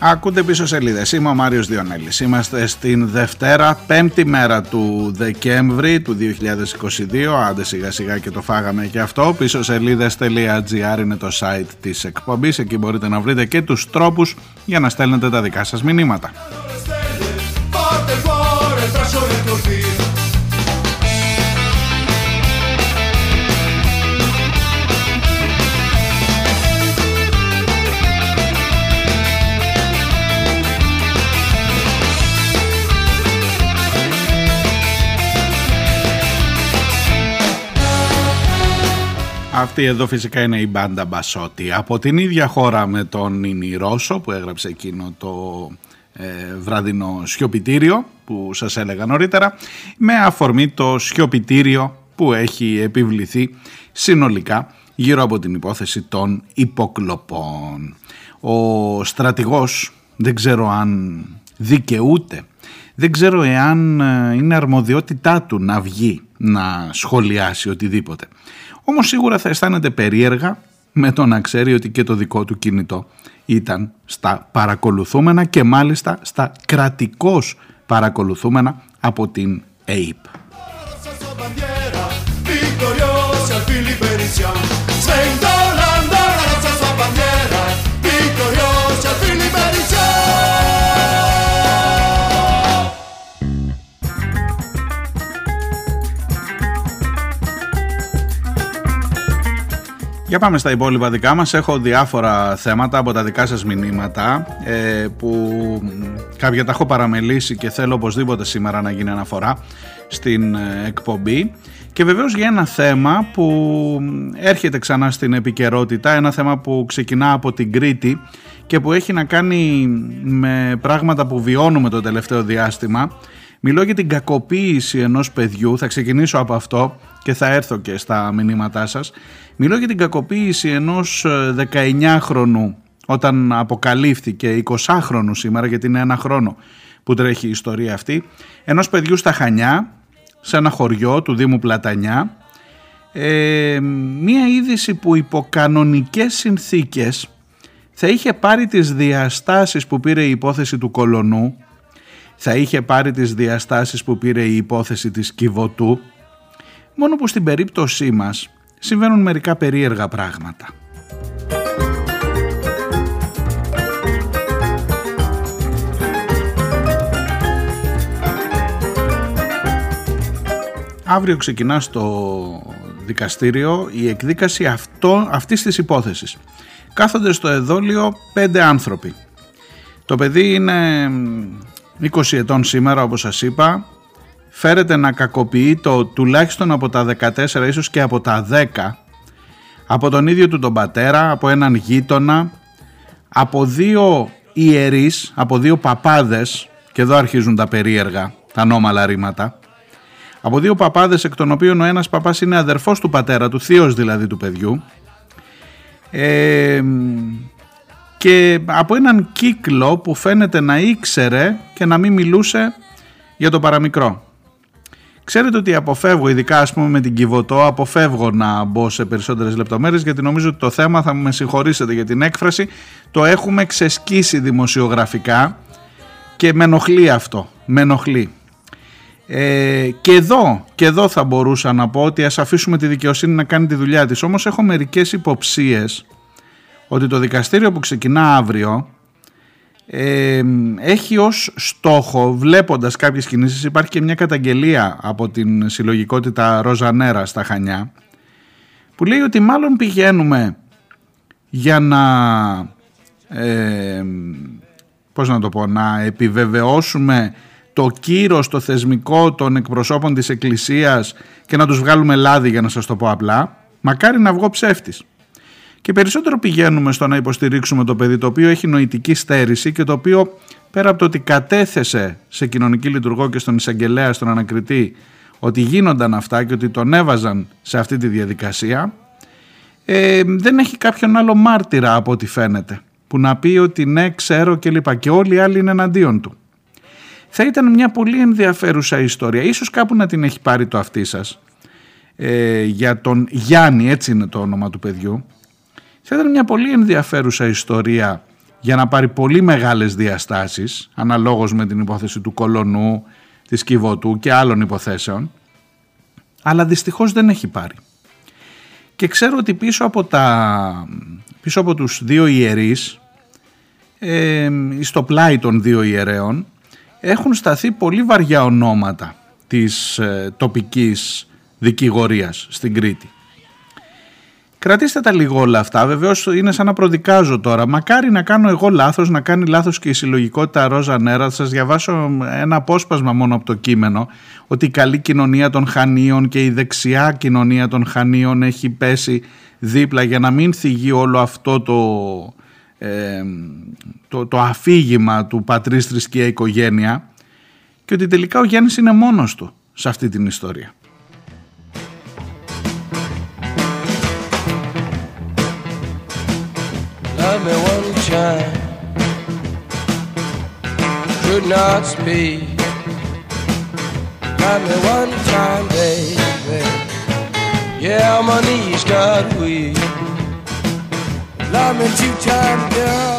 Ακούτε πίσω σελίδες. Είμαι ο Μάριος Διονέλης. Είμαστε στην Δευτέρα, πέμπτη μέρα του Δεκέμβρη του 2022. Άντε σιγά σιγά και το φάγαμε και αυτό. Πίσω σελίδε.gr είναι το site της εκπομπής. Εκεί μπορείτε να βρείτε και τους τρόπους για να στέλνετε τα δικά σας μηνύματα. Αυτή εδώ φυσικά είναι η μπάντα Μπασότη. Από την ίδια χώρα με τον Νίνι Ρώσο που έγραψε εκείνο το ε, βραδινό σιωπητήριο που σας έλεγα νωρίτερα με αφορμή το σιωπητήριο που έχει επιβληθεί συνολικά γύρω από την υπόθεση των υποκλοπών. Ο στρατηγός δεν ξέρω αν δικαιούται, δεν ξέρω εάν ε, είναι αρμοδιότητά του να βγει να σχολιάσει οτιδήποτε. Όμως σίγουρα θα αισθάνεται περίεργα με το να ξέρει ότι και το δικό του κινητό ήταν στα παρακολουθούμενα και μάλιστα στα κρατικώς παρακολουθούμενα από την ΑΕΠ. Για πάμε στα υπόλοιπα δικά μας. Έχω διάφορα θέματα από τα δικά σας μηνύματα ε, που κάποια τα έχω παραμελήσει και θέλω οπωσδήποτε σήμερα να γίνει αναφορά στην ε, εκπομπή. Και βεβαίως για ένα θέμα που έρχεται ξανά στην επικαιρότητα, ένα θέμα που ξεκινά από την Κρήτη και που έχει να κάνει με πράγματα που βιώνουμε το τελευταίο διάστημα. Μιλώ για την κακοποίηση ενός παιδιού, θα ξεκινήσω από αυτό και θα έρθω και στα μηνύματά σας. Μιλώ για την κακοποίηση ενός 19χρονου ε, όταν αποκαλύφθηκε 20χρονου σήμερα γιατί είναι ένα χρόνο που τρέχει η ιστορία αυτή ενός παιδιού στα Χανιά σε ένα χωριό του Δήμου Πλατανιά ε, μία είδηση που υπό κανονικές συνθήκες θα είχε πάρει τις διαστάσεις που πήρε η υπόθεση του Κολονού θα είχε πάρει τις διαστάσεις που πήρε η υπόθεση της Κιβωτού μόνο που στην περίπτωσή μας συμβαίνουν μερικά περίεργα πράγματα. Αύριο ξεκινά στο δικαστήριο η εκδίκαση αυτό, αυτής της υπόθεσης. Κάθονται στο εδόλιο πέντε άνθρωποι. Το παιδί είναι 20 ετών σήμερα όπως σας είπα, φέρεται να κακοποιεί το τουλάχιστον από τα 14 ίσως και από τα 10 από τον ίδιο του τον πατέρα, από έναν γείτονα, από δύο ιερείς, από δύο παπάδες και εδώ αρχίζουν τα περίεργα, τα νόμαλα ρήματα από δύο παπάδες εκ των οποίων ο ένας παπάς είναι αδερφός του πατέρα του, θείος δηλαδή του παιδιού. Ε, και από έναν κύκλο που φαίνεται να ήξερε και να μην μιλούσε για το παραμικρό. Ξέρετε ότι αποφεύγω, ειδικά ας πούμε με την Κιβωτό, αποφεύγω να μπω σε περισσότερες λεπτομέρειες γιατί νομίζω ότι το θέμα, θα με συγχωρήσετε για την έκφραση, το έχουμε ξεσκίσει δημοσιογραφικά και με ενοχλεί αυτό, με ενοχλεί. Ε, και εδώ, και εδώ θα μπορούσα να πω ότι ας αφήσουμε τη δικαιοσύνη να κάνει τη δουλειά της. Όμως έχω μερικές υποψίες ότι το δικαστήριο που ξεκινά αύριο έχει ως στόχο, βλέποντας κάποιες κινήσεις, υπάρχει και μια καταγγελία από την συλλογικότητα Ροζανέρα στα Χανιά, που λέει ότι μάλλον πηγαίνουμε για να, ε, πώς να το πω, να επιβεβαιώσουμε το κύρος, το θεσμικό των εκπροσώπων της Εκκλησίας και να τους βγάλουμε λάδι για να σας το πω απλά, μακάρι να βγω ψεύτης και περισσότερο πηγαίνουμε στο να υποστηρίξουμε το παιδί το οποίο έχει νοητική στέρηση και το οποίο πέρα από το ότι κατέθεσε σε κοινωνική λειτουργό και στον εισαγγελέα, στον ανακριτή ότι γίνονταν αυτά και ότι τον έβαζαν σε αυτή τη διαδικασία ε, δεν έχει κάποιον άλλο μάρτυρα από ό,τι φαίνεται που να πει ότι ναι ξέρω και λοιπά και όλοι οι άλλοι είναι εναντίον του. Θα ήταν μια πολύ ενδιαφέρουσα ιστορία, ίσως κάπου να την έχει πάρει το αυτί σας, ε, για τον Γιάννη, έτσι είναι το όνομα του παιδιού. Θα ήταν μια πολύ ενδιαφέρουσα ιστορία για να πάρει πολύ μεγάλες διαστάσεις, αναλόγως με την υπόθεση του Κολονού, της Κιβωτού και άλλων υποθέσεων, αλλά δυστυχώς δεν έχει πάρει. Και ξέρω ότι πίσω από, τα, πίσω από τους δύο ιερείς, ε, στο πλάι των δύο ιερέων, έχουν σταθεί πολύ βαριά ονόματα της ε, τοπικής δικηγορίας στην Κρήτη. Κρατήστε τα λίγο όλα αυτά. Βεβαίως είναι σαν να προδικάζω τώρα. Μακάρι να κάνω εγώ λάθος, να κάνει λάθος και η συλλογικότητα Ρόζα Νέρα. Θα σας διαβάσω ένα απόσπασμα μόνο από το κείμενο. Ότι η καλή κοινωνία των Χανίων και η δεξιά κοινωνία των Χανίων έχει πέσει δίπλα για να μην θυγεί όλο αυτό το, ε, το, το αφήγημα του πατρίς θρησκεία οικογένεια και ότι τελικά ο Γιάννης είναι μόνος του σε αυτή την ιστορία. Time. Could not speak. Love me one time, baby. Yeah, my knees got weak. Love me two times, girl.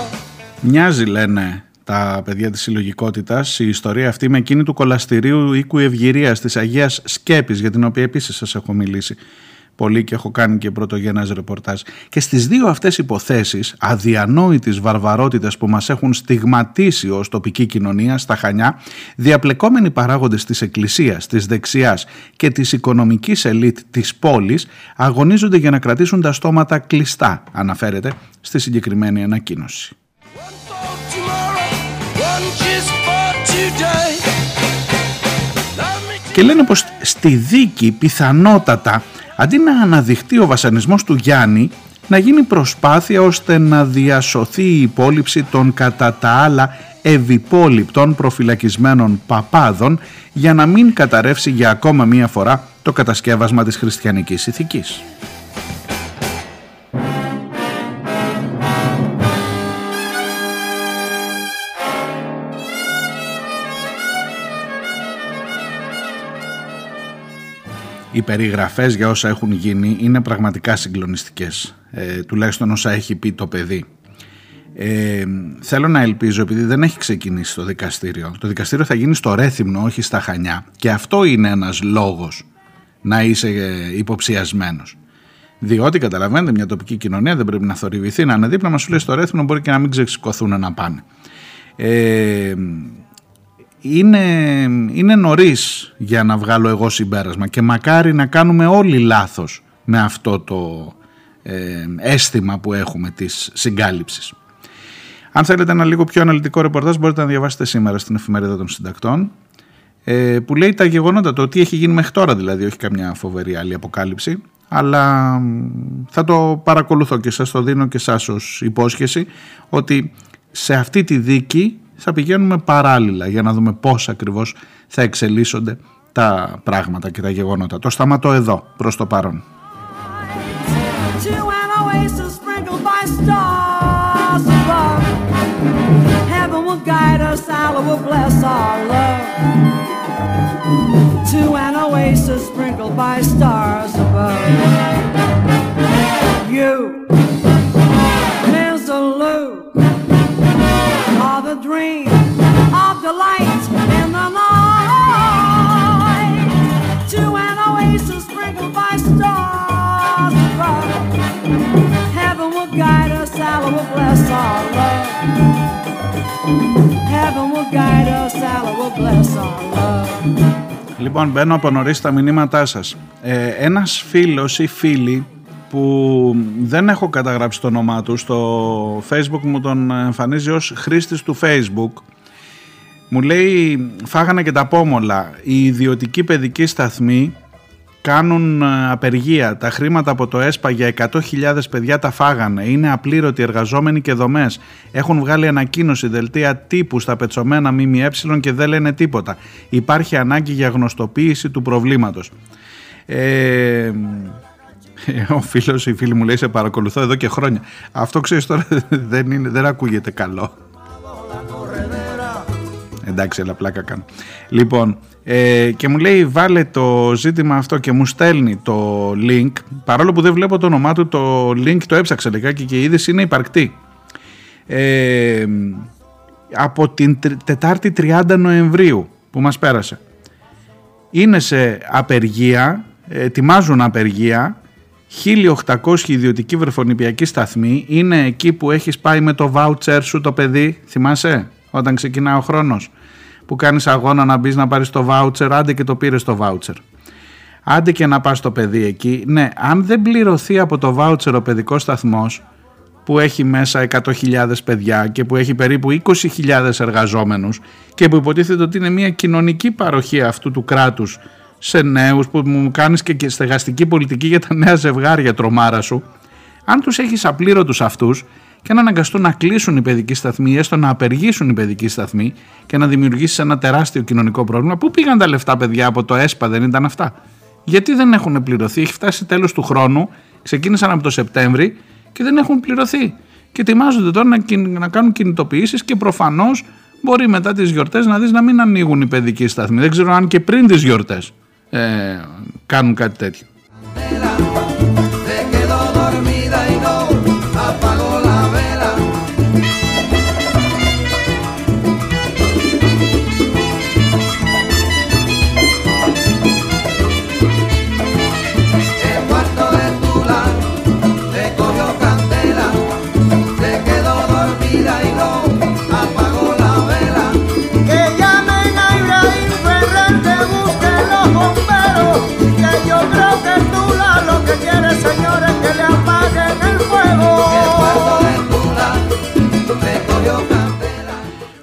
Μοιάζει λένε τα παιδιά της συλλογικότητας η ιστορία αυτή με εκείνη του κολαστηρίου οίκου Ευγυρίας της Αγίας Σκέπης για την οποία επίσης σας έχω μιλήσει πολύ και έχω κάνει και πρωτογενές ρεπορτάζ. Και στις δύο αυτές υποθέσεις αδιανόητης βαρβαρότητας που μας έχουν στιγματίσει ως τοπική κοινωνία στα Χανιά, διαπλεκόμενοι παράγοντες της Εκκλησίας, της δεξιάς και της οικονομικής ελίτ της πόλης αγωνίζονται για να κρατήσουν τα στόματα κλειστά, αναφέρεται στη συγκεκριμένη ανακοίνωση. Και λένε πως στη δίκη πιθανότατα αντί να αναδειχτεί ο βασανισμός του Γιάννη να γίνει προσπάθεια ώστε να διασωθεί η υπόλοιψη των κατά τα άλλα ευυπόλοιπτων προφυλακισμένων παπάδων για να μην καταρρεύσει για ακόμα μία φορά το κατασκεύασμα της χριστιανικής ηθικής. Οι περιγραφές για όσα έχουν γίνει είναι πραγματικά συγκλονιστικές, ε, τουλάχιστον όσα έχει πει το παιδί. Ε, θέλω να ελπίζω, επειδή δεν έχει ξεκινήσει το δικαστήριο, το δικαστήριο θα γίνει στο Ρέθυμνο, όχι στα Χανιά και αυτό είναι ένας λόγος να είσαι ε, υποψιασμένος. Διότι καταλαβαίνετε, μια τοπική κοινωνία δεν πρέπει να θορυβηθεί, να είναι δίπλα μας, σου λέει στο Ρέθυμνο μπορεί και να μην ξεσηκωθούν να πάνε. Ε, είναι, είναι νωρίς για να βγάλω εγώ συμπέρασμα και μακάρι να κάνουμε όλοι λάθος με αυτό το ε, αίσθημα που έχουμε της συγκάλυψης. Αν θέλετε ένα λίγο πιο αναλυτικό ρεπορτάζ μπορείτε να διαβάσετε σήμερα στην εφημερίδα των συντακτών ε, που λέει τα γεγονότα, το τι έχει γίνει μέχρι τώρα δηλαδή, όχι καμιά φοβερή άλλη αποκάλυψη αλλά θα το παρακολουθώ και σας το δίνω και σας ως υπόσχεση ότι σε αυτή τη δίκη θα πηγαίνουμε παράλληλα για να δούμε πώς ακριβώς θα εξελίσσονται τα πράγματα και τα γεγονότα. Το σταματώ εδώ προς το παρόν. to an oasis sprinkled by stars above. Heaven Λοιπόν, μπαίνω από νωρίς τα μηνύματά σας. Ε, ένας φίλος ή φίλη που δεν έχω καταγράψει το όνομά του στο facebook μου τον εμφανίζει ως χρήστης του facebook. Μου λέει φάγανε και τα πόμολα. Οι ιδιωτικοί παιδικοί σταθμοί κάνουν ε, απεργία. Τα χρήματα από το ΕΣΠΑ για 100.000 παιδιά τα φάγανε. Είναι απλήρωτοι εργαζόμενοι και δομές. Έχουν βγάλει ανακοίνωση δελτία τύπου στα πετσομένα ΜΜΕ και δεν λένε τίποτα. Υπάρχει ανάγκη για γνωστοποίηση του προβλήματος. Ε, ο φίλος ή η φίλη μου λέει σε παρακολουθώ εδώ και χρόνια. Αυτό ξέρεις τώρα δεν, είναι, δεν ακούγεται καλό. Εντάξει, αλλά πλάκα κάνω. Λοιπόν, ε, και μου λέει βάλε το ζήτημα αυτό και μου στέλνει το link. Παρόλο που δεν βλέπω το όνομά του, το link το έψαξε λιγάκι και η είδηση είναι υπαρκτή. Ε, από την τρι- Τετάρτη 30 Νοεμβρίου που μας πέρασε. Είναι σε απεργία, ετοιμάζουν απεργία 1800 ιδιωτικοί βρεφονιπιακοί σταθμοί είναι εκεί που έχεις πάει με το βάουτσερ σου το παιδί, θυμάσαι, όταν ξεκινά ο χρόνος που κάνεις αγώνα να μπεις να πάρεις το βάουτσερ, άντε και το πήρες το βάουτσερ. Άντε και να πας το παιδί εκεί. Ναι, αν δεν πληρωθεί από το βάουτσερ ο παιδικός σταθμός που έχει μέσα 100.000 παιδιά και που έχει περίπου 20.000 εργαζόμενους και που υποτίθεται ότι είναι μια κοινωνική παροχή αυτού του κράτους σε νέους που μου κάνεις και, και στεγαστική πολιτική για τα νέα ζευγάρια τρομάρα σου αν τους έχεις απλήρωτους αυτούς και να αναγκαστούν να κλείσουν οι παιδικοί σταθμοί, έστω να απεργήσουν οι παιδικοί σταθμοί και να δημιουργήσεις ένα τεράστιο κοινωνικό πρόβλημα. Πού πήγαν τα λεφτά, παιδιά, από το ΕΣΠΑ, δεν ήταν αυτά; Γιατί δεν έχουν πληρωθεί, έχει φτάσει τέλος του χρόνου, ξεκίνησαν από το Σεπτέμβρη και δεν έχουν πληρωθεί. Και ετοιμάζονται τώρα να, κιν- να κάνουν κινητοποιήσεις και προφανώς μπορεί μετά τις γιορτές να δεις να μην ανοίγουν οι παιδικοί σταθμοί. Δεν ξέρω αν και πριν τις γιορτές ε, κάνουν κάτι τέτοιο.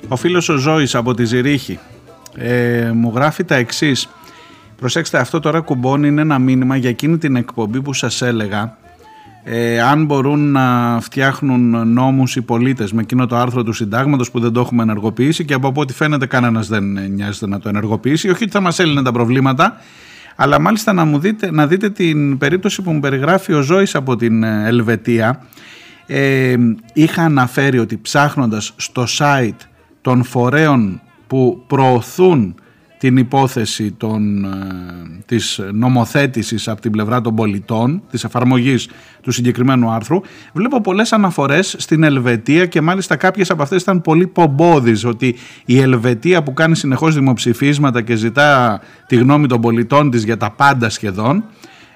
Ο φίλος ο Ζώης από τη Ζηρίχη ε, μου γράφει τα εξής. Προσέξτε αυτό τώρα κουμπώνει είναι ένα μήνυμα για εκείνη την εκπομπή που σας έλεγα ε, αν μπορούν να φτιάχνουν νόμους οι πολίτες με εκείνο το άρθρο του συντάγματος που δεν το έχουμε ενεργοποιήσει και από ό,τι φαίνεται κανένας δεν νοιάζεται να το ενεργοποιήσει όχι ότι θα μας έλυνε τα προβλήματα αλλά μάλιστα να, μου δείτε, να δείτε την περίπτωση που μου περιγράφει ο Ζώης από την ε, Ελβετία ε, είχα αναφέρει ότι ψάχνοντας στο site των φορέων που προωθούν την υπόθεση των, ε, της νομοθέτησης από την πλευρά των πολιτών, της εφαρμογής του συγκεκριμένου άρθρου, βλέπω πολλές αναφορές στην Ελβετία και μάλιστα κάποιες από αυτές ήταν πολύ πομπόδεις, ότι η Ελβετία που κάνει συνεχώς δημοψηφίσματα και ζητά τη γνώμη των πολιτών της για τα πάντα σχεδόν,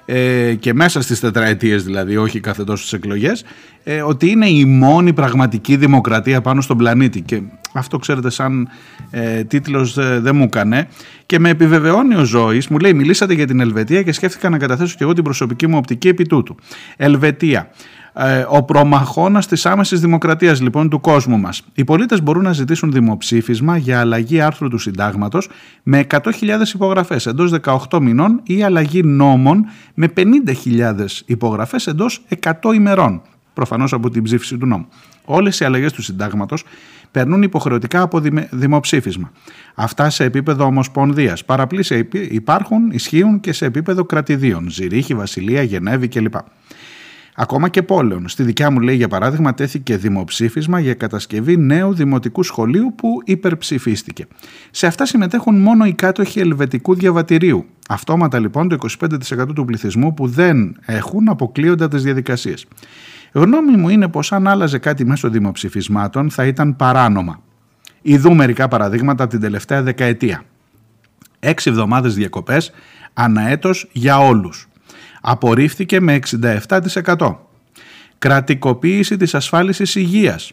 ε, και μέσα στις τετραετίες δηλαδή, όχι κάθε τόσο στις εκλογές, ε, ότι είναι η μόνη πραγματική δημοκρατία πάνω στον πλανήτη. Και αυτό ξέρετε σαν ε, τίτλος ε, δεν μου έκανε. Και με επιβεβαιώνει ο Ζώης, μου λέει μιλήσατε για την Ελβετία και σκέφτηκα να καταθέσω και εγώ την προσωπική μου οπτική επί τούτου. Ελβετία. Ε, ο προμαχώνας της άμεσης δημοκρατίας λοιπόν του κόσμου μας. Οι πολίτες μπορούν να ζητήσουν δημοψήφισμα για αλλαγή άρθρου του συντάγματος με 100.000 υπογραφές εντός 18 μηνών ή αλλαγή νόμων με 50.000 υπογραφές εντός 100 ημερών. Προφανώς από την ψήφιση του νόμου. Όλες οι αλλαγές του συντάγματος περνούν υποχρεωτικά από δημε- δημοψήφισμα. Αυτά σε επίπεδο ομοσπονδίας. Παραπλήσια υπή- υπάρχουν, ισχύουν και σε επίπεδο κρατηδίων. Ζηρίχη, Βασιλεία, Γενέβη κλπ. Ακόμα και πόλεων. Στη δικιά μου λέει για παράδειγμα τέθηκε δημοψήφισμα για κατασκευή νέου δημοτικού σχολείου που υπερψηφίστηκε. Σε αυτά συμμετέχουν μόνο οι κάτοχοι ελβετικού διαβατηρίου. Αυτόματα λοιπόν το 25% του πληθυσμού που δεν έχουν αποκλείονται από τις διαδικασίες. Γνώμη μου είναι πως αν άλλαζε κάτι μέσω δημοψηφισμάτων θα ήταν παράνομα. Ιδού μερικά παραδείγματα από την τελευταία δεκαετία. Έξι εβδομάδες διακοπές αναέτος για όλους. Απορρίφθηκε με 67%. Κρατικοποίηση της ασφάλισης υγείας.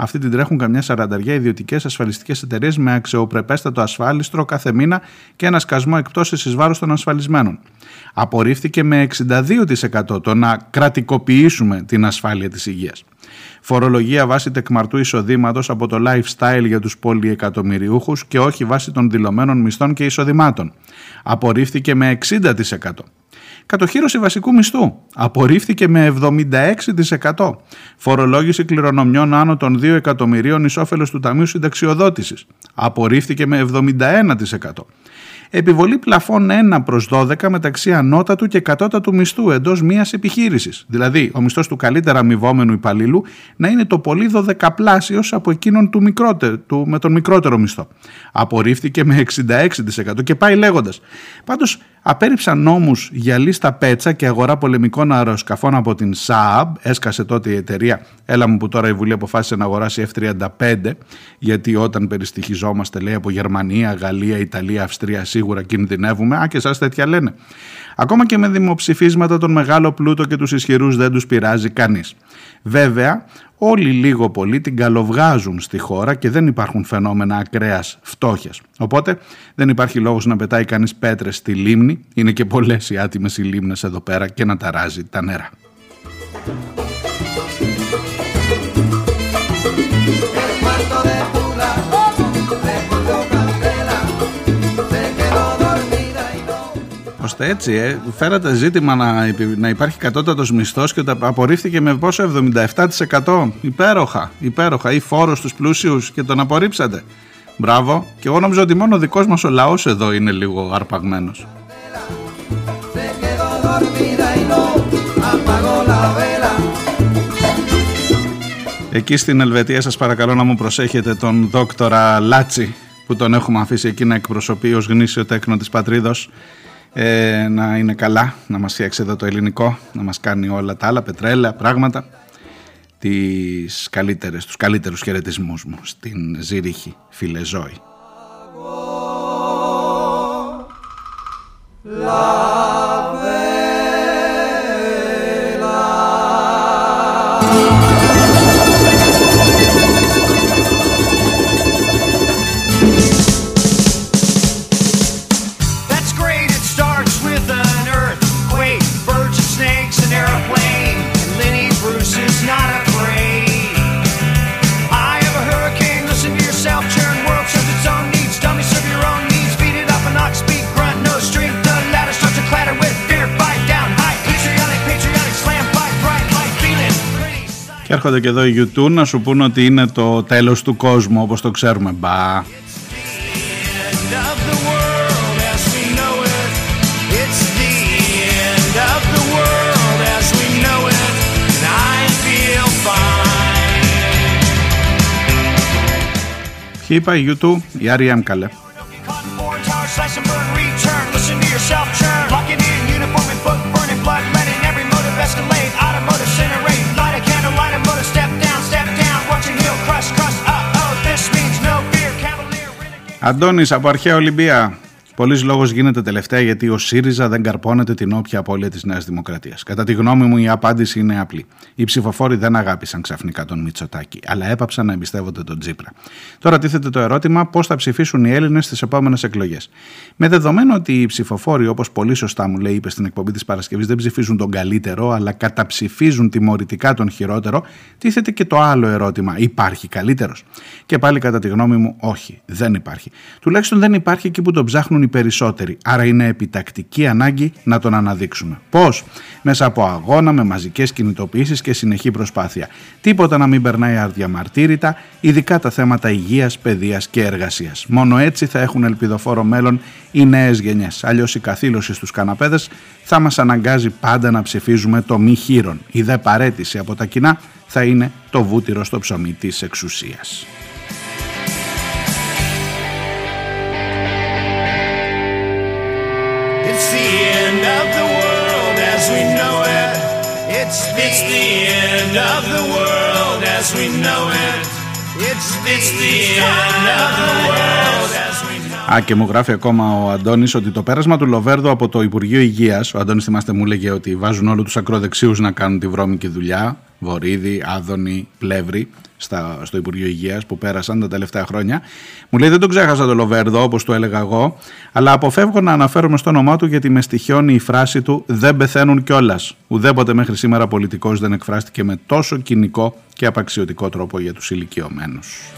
Αυτή την τρέχουν καμιά σαρανταριά ιδιωτικές ασφαλιστικές εταιρείες με αξιοπρεπέστατο ασφάλιστρο κάθε μήνα και ένα σκασμό εκπτώσει εις βάρος των ασφαλισμένων. Απορρίφθηκε με 62% το να κρατικοποιήσουμε την ασφάλεια της υγείας. Φορολογία βάσει τεκμαρτού εισοδήματος από το lifestyle για τους πολυεκατομμυριούχους και όχι βάσει των δηλωμένων μισθών και εισοδημάτων. Απορρίφθηκε με 60%. Κατοχήρωση βασικού μισθού. Απορρίφθηκε με 76%. Φορολόγηση κληρονομιών άνω των 2 εκατομμυρίων εις όφελος του Ταμείου Συνταξιοδότησης. Απορρίφθηκε με 71%. Επιβολή πλαφών 1 προς 12 μεταξύ ανώτατου και κατώτατου μισθού εντός μιας επιχείρησης. Δηλαδή, ο μισθός του καλύτερα αμοιβόμενου υπαλλήλου να είναι το πολύ δωδεκαπλάσιος από εκείνον του μικρότερου, του, με τον μικρότερο μισθό. Απορρίφθηκε με 66% και πάει λέγοντας. Πάντως, απέρριψαν νόμους για λίστα πέτσα και αγορά πολεμικών αεροσκαφών από την ΣΑΑΜ. Έσκασε τότε η εταιρεία. Έλα μου που τώρα η Βουλή αποφάσισε να αγοράσει F-35 γιατί όταν περιστοιχιζόμαστε λέει από Γερμανία, Γαλλία, Ιταλία, Αυστρία σίγουρα κινδυνεύουμε. Α και εσάς τέτοια λένε. Ακόμα και με δημοψηφίσματα τον μεγάλο πλούτο και τους ισχυρούς δεν τους πειράζει κανείς. Βέβαια, όλοι λίγο πολύ την καλοβγάζουν στη χώρα και δεν υπάρχουν φαινόμενα ακραίας φτώχειας. Οπότε δεν υπάρχει λόγος να πετάει κανείς πέτρες στη λίμνη, είναι και πολλές οι άτιμες οι λίμνες εδώ πέρα και να ταράζει τα νερά. Ώστε έτσι, ε, φέρατε ζήτημα να, να υπάρχει κατώτατος μισθός και απορρίφθηκε με πόσο 77% υπέροχα, υπέροχα ή φόρος στους πλούσιους και τον απορρίψατε. Μπράβο και εγώ νομίζω ότι μόνο ο δικός μας ο λαός εδώ είναι λίγο αρπαγμένος. Εκεί στην Ελβετία σας παρακαλώ να μου προσέχετε τον δόκτορα Λάτσι που τον έχουμε αφήσει εκεί να εκπροσωπεί ως γνήσιο τέκνο της πατρίδος ε, να είναι καλά, να μας φτιάξει εδώ το ελληνικό, να μας κάνει όλα τα άλλα, πετρέλαια, πράγματα, τις καλύτερες, τους καλύτερους χαιρετισμούς μου στην Ζήριχη, φίλε Ζώη. Έρχονται και εδώ οι YouTube να σου πούν ότι είναι το τέλος του κόσμου όπως το ξέρουμε. Μπα. Ποιοι είπα η YouTube, η R.E.M. καλέ. Αντώνης από αρχαία Ολυμπία. Πολλής λόγος γίνεται τελευταία γιατί ο ΣΥΡΙΖΑ δεν καρπώνεται την όποια απώλεια της Νέας Δημοκρατίας. Κατά τη γνώμη μου, η απάντηση είναι απλή. Οι ψηφοφόροι δεν αγάπησαν ξαφνικά τον Μητσοτάκη, αλλά έπαψαν να εμπιστεύονται τον Τζίπρα. Τώρα τίθεται το ερώτημα πώς θα ψηφίσουν οι Έλληνες στις επόμενες εκλογές. Με δεδομένο ότι οι ψηφοφόροι, όπως πολύ σωστά μου λέει, είπε στην εκπομπή της Παρασκευής, δεν ψηφίζουν τον καλύτερο, αλλά καταψηφίζουν τιμωρητικά τον χειρότερο, τίθεται και το άλλο ερώτημα. Υπάρχει καλύτερος; Και πάλι κατά τη γνώμη μου, όχι, δεν υπάρχει. Τουλάχιστον δεν υπάρχει εκεί που τον ψάχνουν οι περισσότεροι. Άρα είναι επιτακτική ανάγκη να τον αναδείξουμε. Πώς; Μέσα από αγώνα, με μαζικές κινητοποιήσεις και συνεχή προσπάθεια. Τίποτα να μην περνάει αρδιαμαρτύρητα, ειδικά τα θέματα υγείας, παιδείας και εργασίας. Μόνο έτσι θα έχουν ελπιδοφόρο μέλλον οι νέες γενιές. Αλλιώς η καθήλωση στους καναπέδες θα μας αναγκάζει πάντα να ψηφίζουμε το μη χείρον. Η δε παρέτηση από τα κοινά θα είναι το βούτυρο στο ψωμί της εξουσίας. End of the world as we know it. It's, it's the end of the world as we know it. Α, και μου γράφει ακόμα ο Αντώνης ότι το πέρασμα του Λοβέρδου από το Υπουργείο Υγείας, ο Αντώνης θυμάστε μου έλεγε ότι βάζουν όλους τους ακροδεξίους να κάνουν τη βρώμικη δουλειά, Βορύδη, Άδωνη, Πλεύρη, στα, στο Υπουργείο Υγείας που πέρασαν τα τελευταία χρόνια. Μου λέει δεν τον ξέχασα το Λοβέρδο όπως το έλεγα εγώ, αλλά αποφεύγω να αναφέρομαι στο όνομά του γιατί με στοιχιώνει η φράση του «δεν πεθαίνουν κιόλας. Ουδέποτε μέχρι σήμερα πολιτικός δεν εκφράστηκε με τόσο κοινικό και απαξιωτικό τρόπο για τους ηλικιωμένους.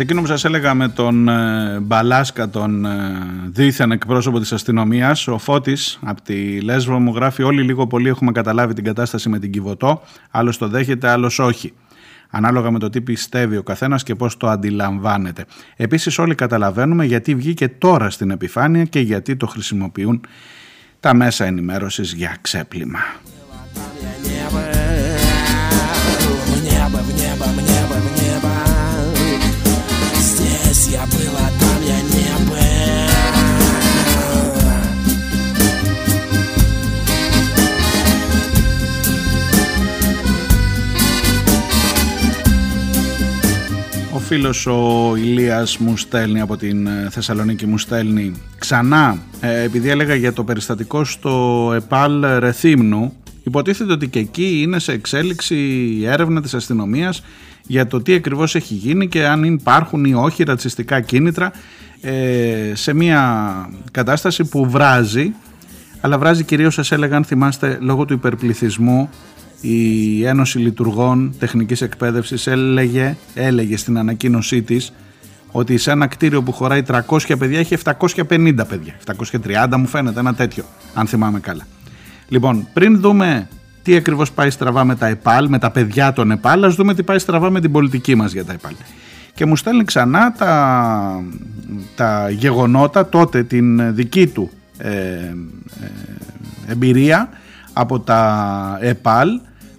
Σε εκείνο που σας έλεγα με τον ε, Μπαλάσκα, τον ε, δίθεν εκπρόσωπο της αστυνομίας, ο Φώτης από τη Λέσβο μου γράφει όλοι λίγο πολύ έχουμε καταλάβει την κατάσταση με την Κιβωτό, άλλος το δέχεται, άλλος όχι. Ανάλογα με το τι πιστεύει ο καθένας και πώς το αντιλαμβάνεται. Επίσης όλοι καταλαβαίνουμε γιατί βγήκε τώρα στην επιφάνεια και γιατί το χρησιμοποιούν τα μέσα ενημέρωσης για ξέπλυμα. я был, а там я не был. Ο φίλος ο Ηλίας μου στέλνει από την ε, Θεσσαλονίκη μου στέλνει ξανά ε, επειδή έλεγα για το περιστατικό στο ΕΠΑΛ Ρεθύμνου υποτίθεται ότι και εκεί είναι σε εξέλιξη η έρευνα της αστυνομίας για το τι ακριβώς έχει γίνει και αν υπάρχουν ή όχι ρατσιστικά κίνητρα ε, σε μια κατάσταση που βράζει αλλά βράζει κυρίως σας έλεγα αν θυμάστε λόγω του υπερπληθυσμού η Ένωση Λειτουργών Τεχνικής Εκπαίδευσης έλεγε, έλεγε στην ανακοίνωσή της ότι σε ένα κτίριο που χωράει 300 παιδιά έχει 750 παιδιά. 730 μου φαίνεται ένα τέτοιο, αν θυμάμαι καλά. Λοιπόν, πριν δούμε τι ακριβώς πάει στραβά με τα ΕΠΑΛ, με τα παιδιά των ΕΠΑΛ, ας δούμε τι πάει στραβά με την πολιτική μας για τα ΕΠΑΛ. Και μου στέλνει ξανά τα, τα γεγονότα, τότε την δική του ε, ε, εμπειρία από τα ΕΠΑΛ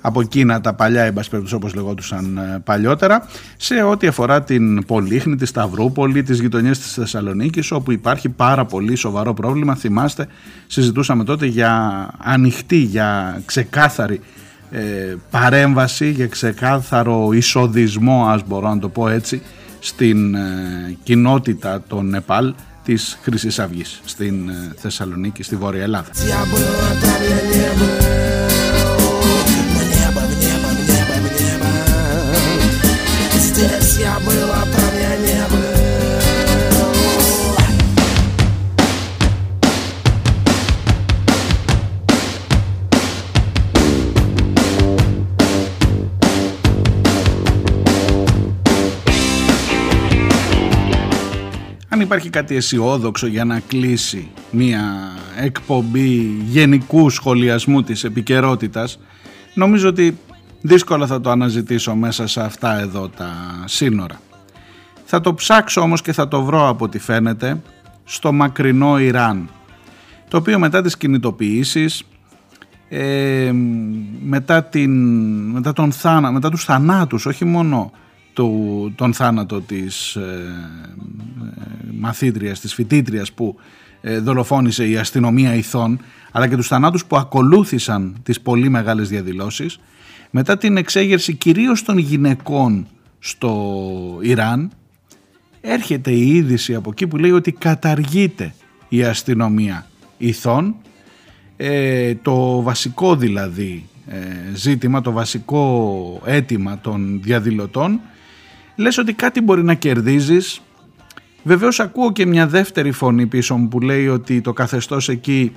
από εκείνα τα παλιά εμπασπέρτους όπως λεγόντουσαν ε, παλιότερα σε ό,τι αφορά την Πολύχνη, τη Σταυρούπολη, τις γειτονιές της Θεσσαλονίκης όπου υπάρχει πάρα πολύ σοβαρό πρόβλημα. Θυμάστε, συζητούσαμε τότε για ανοιχτή, για ξεκάθαρη ε, παρέμβαση, για ξεκάθαρο εισοδισμό, ας μπορώ να το πω έτσι, στην ε, κοινότητα των ΝΕΠΑΛ της Χρυσής Αυγής στην ε, Θεσσαλονίκη, στη Βόρεια Ελλάδα. Здесь я был, а там я не был. Αν υπάρχει κάτι αισιόδοξο για να κλείσει μια εκπομπή γενικού σχολιασμού της επικαιρότητα, νομίζω ότι δύσκολα θα το αναζητήσω μέσα σε αυτά εδώ τα σύνορα. Θα το ψάξω όμως και θα το βρω από ό,τι φαίνεται στο μακρινό Ιράν, το οποίο μετά τις κινητοποιήσεις, ε, μετά, την, μετά, τον θάνα, μετά τους θανάτους, όχι μόνο του, τον θάνατο της ε, ε, μαθήτριας, της φοιτήτριας που ε, δολοφόνησε η αστυνομία ηθών, αλλά και τους θανάτους που ακολούθησαν τις πολύ μεγάλες διαδηλώσεις, μετά την εξέγερση κυρίως των γυναικών στο Ιράν, έρχεται η είδηση από εκεί που λέει ότι καταργείται η αστυνομία ηθών, ε, το βασικό δηλαδή ε, ζήτημα, το βασικό αίτημα των διαδηλωτών, λες ότι κάτι μπορεί να κερδίζεις. Βεβαίως ακούω και μια δεύτερη φωνή πίσω μου που λέει ότι το καθεστώς εκεί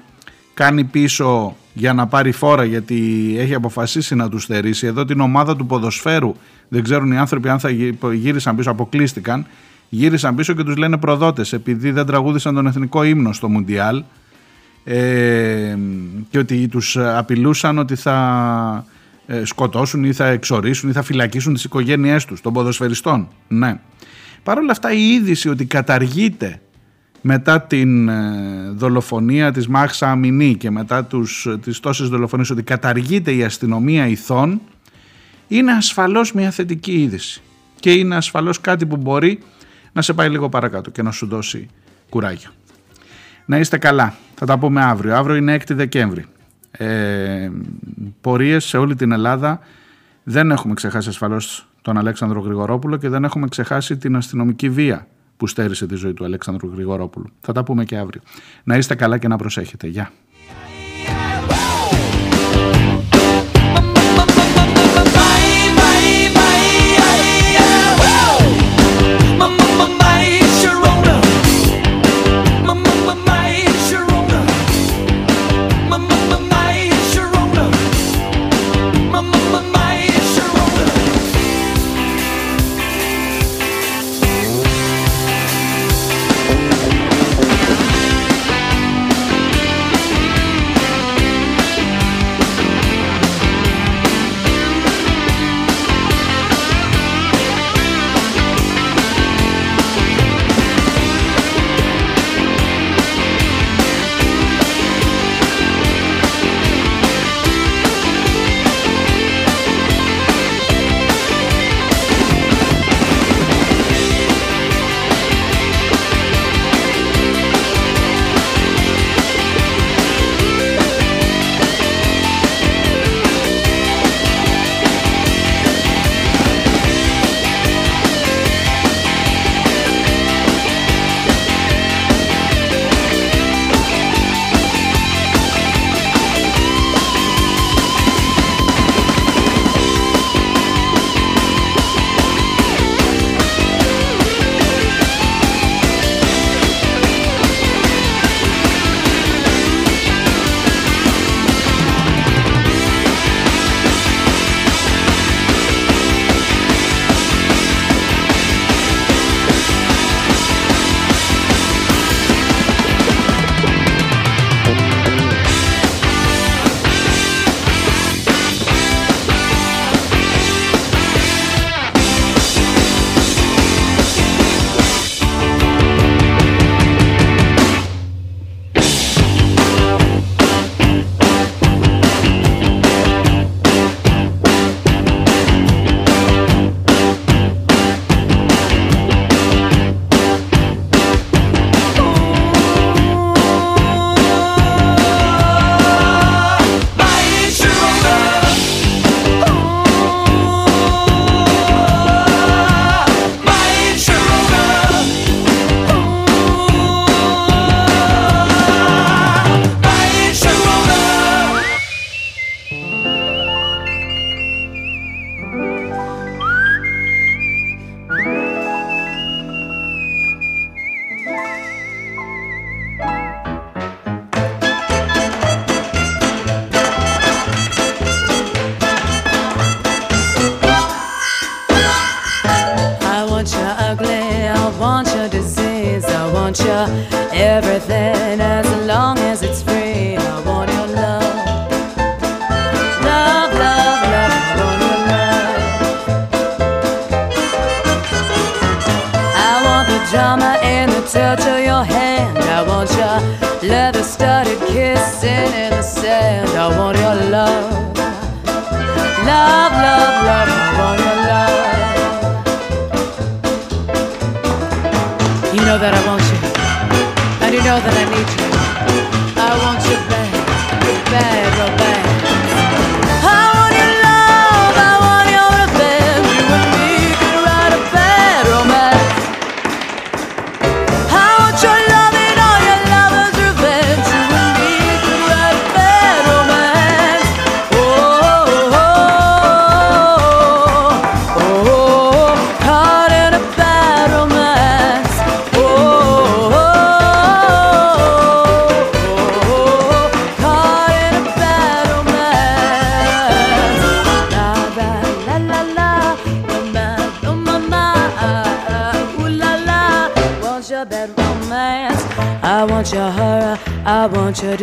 κάνει πίσω για να πάρει φόρα γιατί έχει αποφασίσει να τους θερήσει. Εδώ την ομάδα του ποδοσφαίρου δεν ξέρουν οι άνθρωποι αν θα γυ- γύρισαν πίσω, αποκλείστηκαν. Γύρισαν πίσω και τους λένε προδότες επειδή δεν τραγούδισαν τον εθνικό ύμνο στο Μουντιάλ ε, και ότι τους απειλούσαν ότι θα ε, σκοτώσουν ή θα εξορίσουν ή θα φυλακίσουν τις οικογένειές τους των ποδοσφαιριστών. Ναι. Παρ' όλα αυτά η είδηση ότι καταργείται μετά την ε, δολοφονία της Μάχσα Αμινή και μετά τους, τις τόσες δολοφονίες ότι καταργείται η αστυνομία ηθών είναι ασφαλώς μια θετική είδηση και είναι ασφαλώς κάτι που μπορεί να σε πάει λίγο παρακάτω και να σου δώσει κουράγιο. Να είστε καλά. Θα τα πούμε αύριο. Αύριο είναι 6 Δεκέμβρη. Ε, πορείες σε όλη την Ελλάδα. Δεν έχουμε ξεχάσει ασφαλώς τον Αλέξανδρο Γρηγορόπουλο και δεν έχουμε ξεχάσει την αστυνομική βία που στέρισε τη ζωή του Αλέξανδρου Γρηγορόπουλου. Θα τα πούμε και αύριο. Να είστε καλά και να προσέχετε. Γεια. Touch of your hand. I want your leather studded kissing in the sand. I want your love. Love, love, love. I want your love. You know that I want you. And you know that I need you. I want you bad, bad, real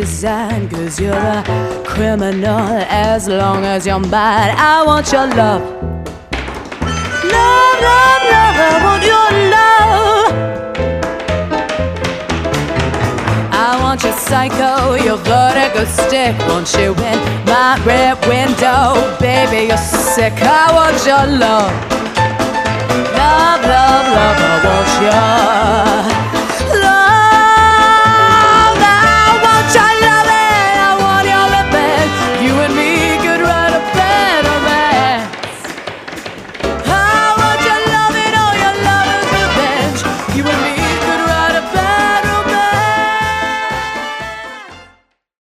design, cause you're a criminal as long as you're mine. I want your love. Love, love, love, I want your love. I want your psycho, your vertigo stick. Want you in my rear window, baby, you're sick. I want your love. Love, love, love, I want your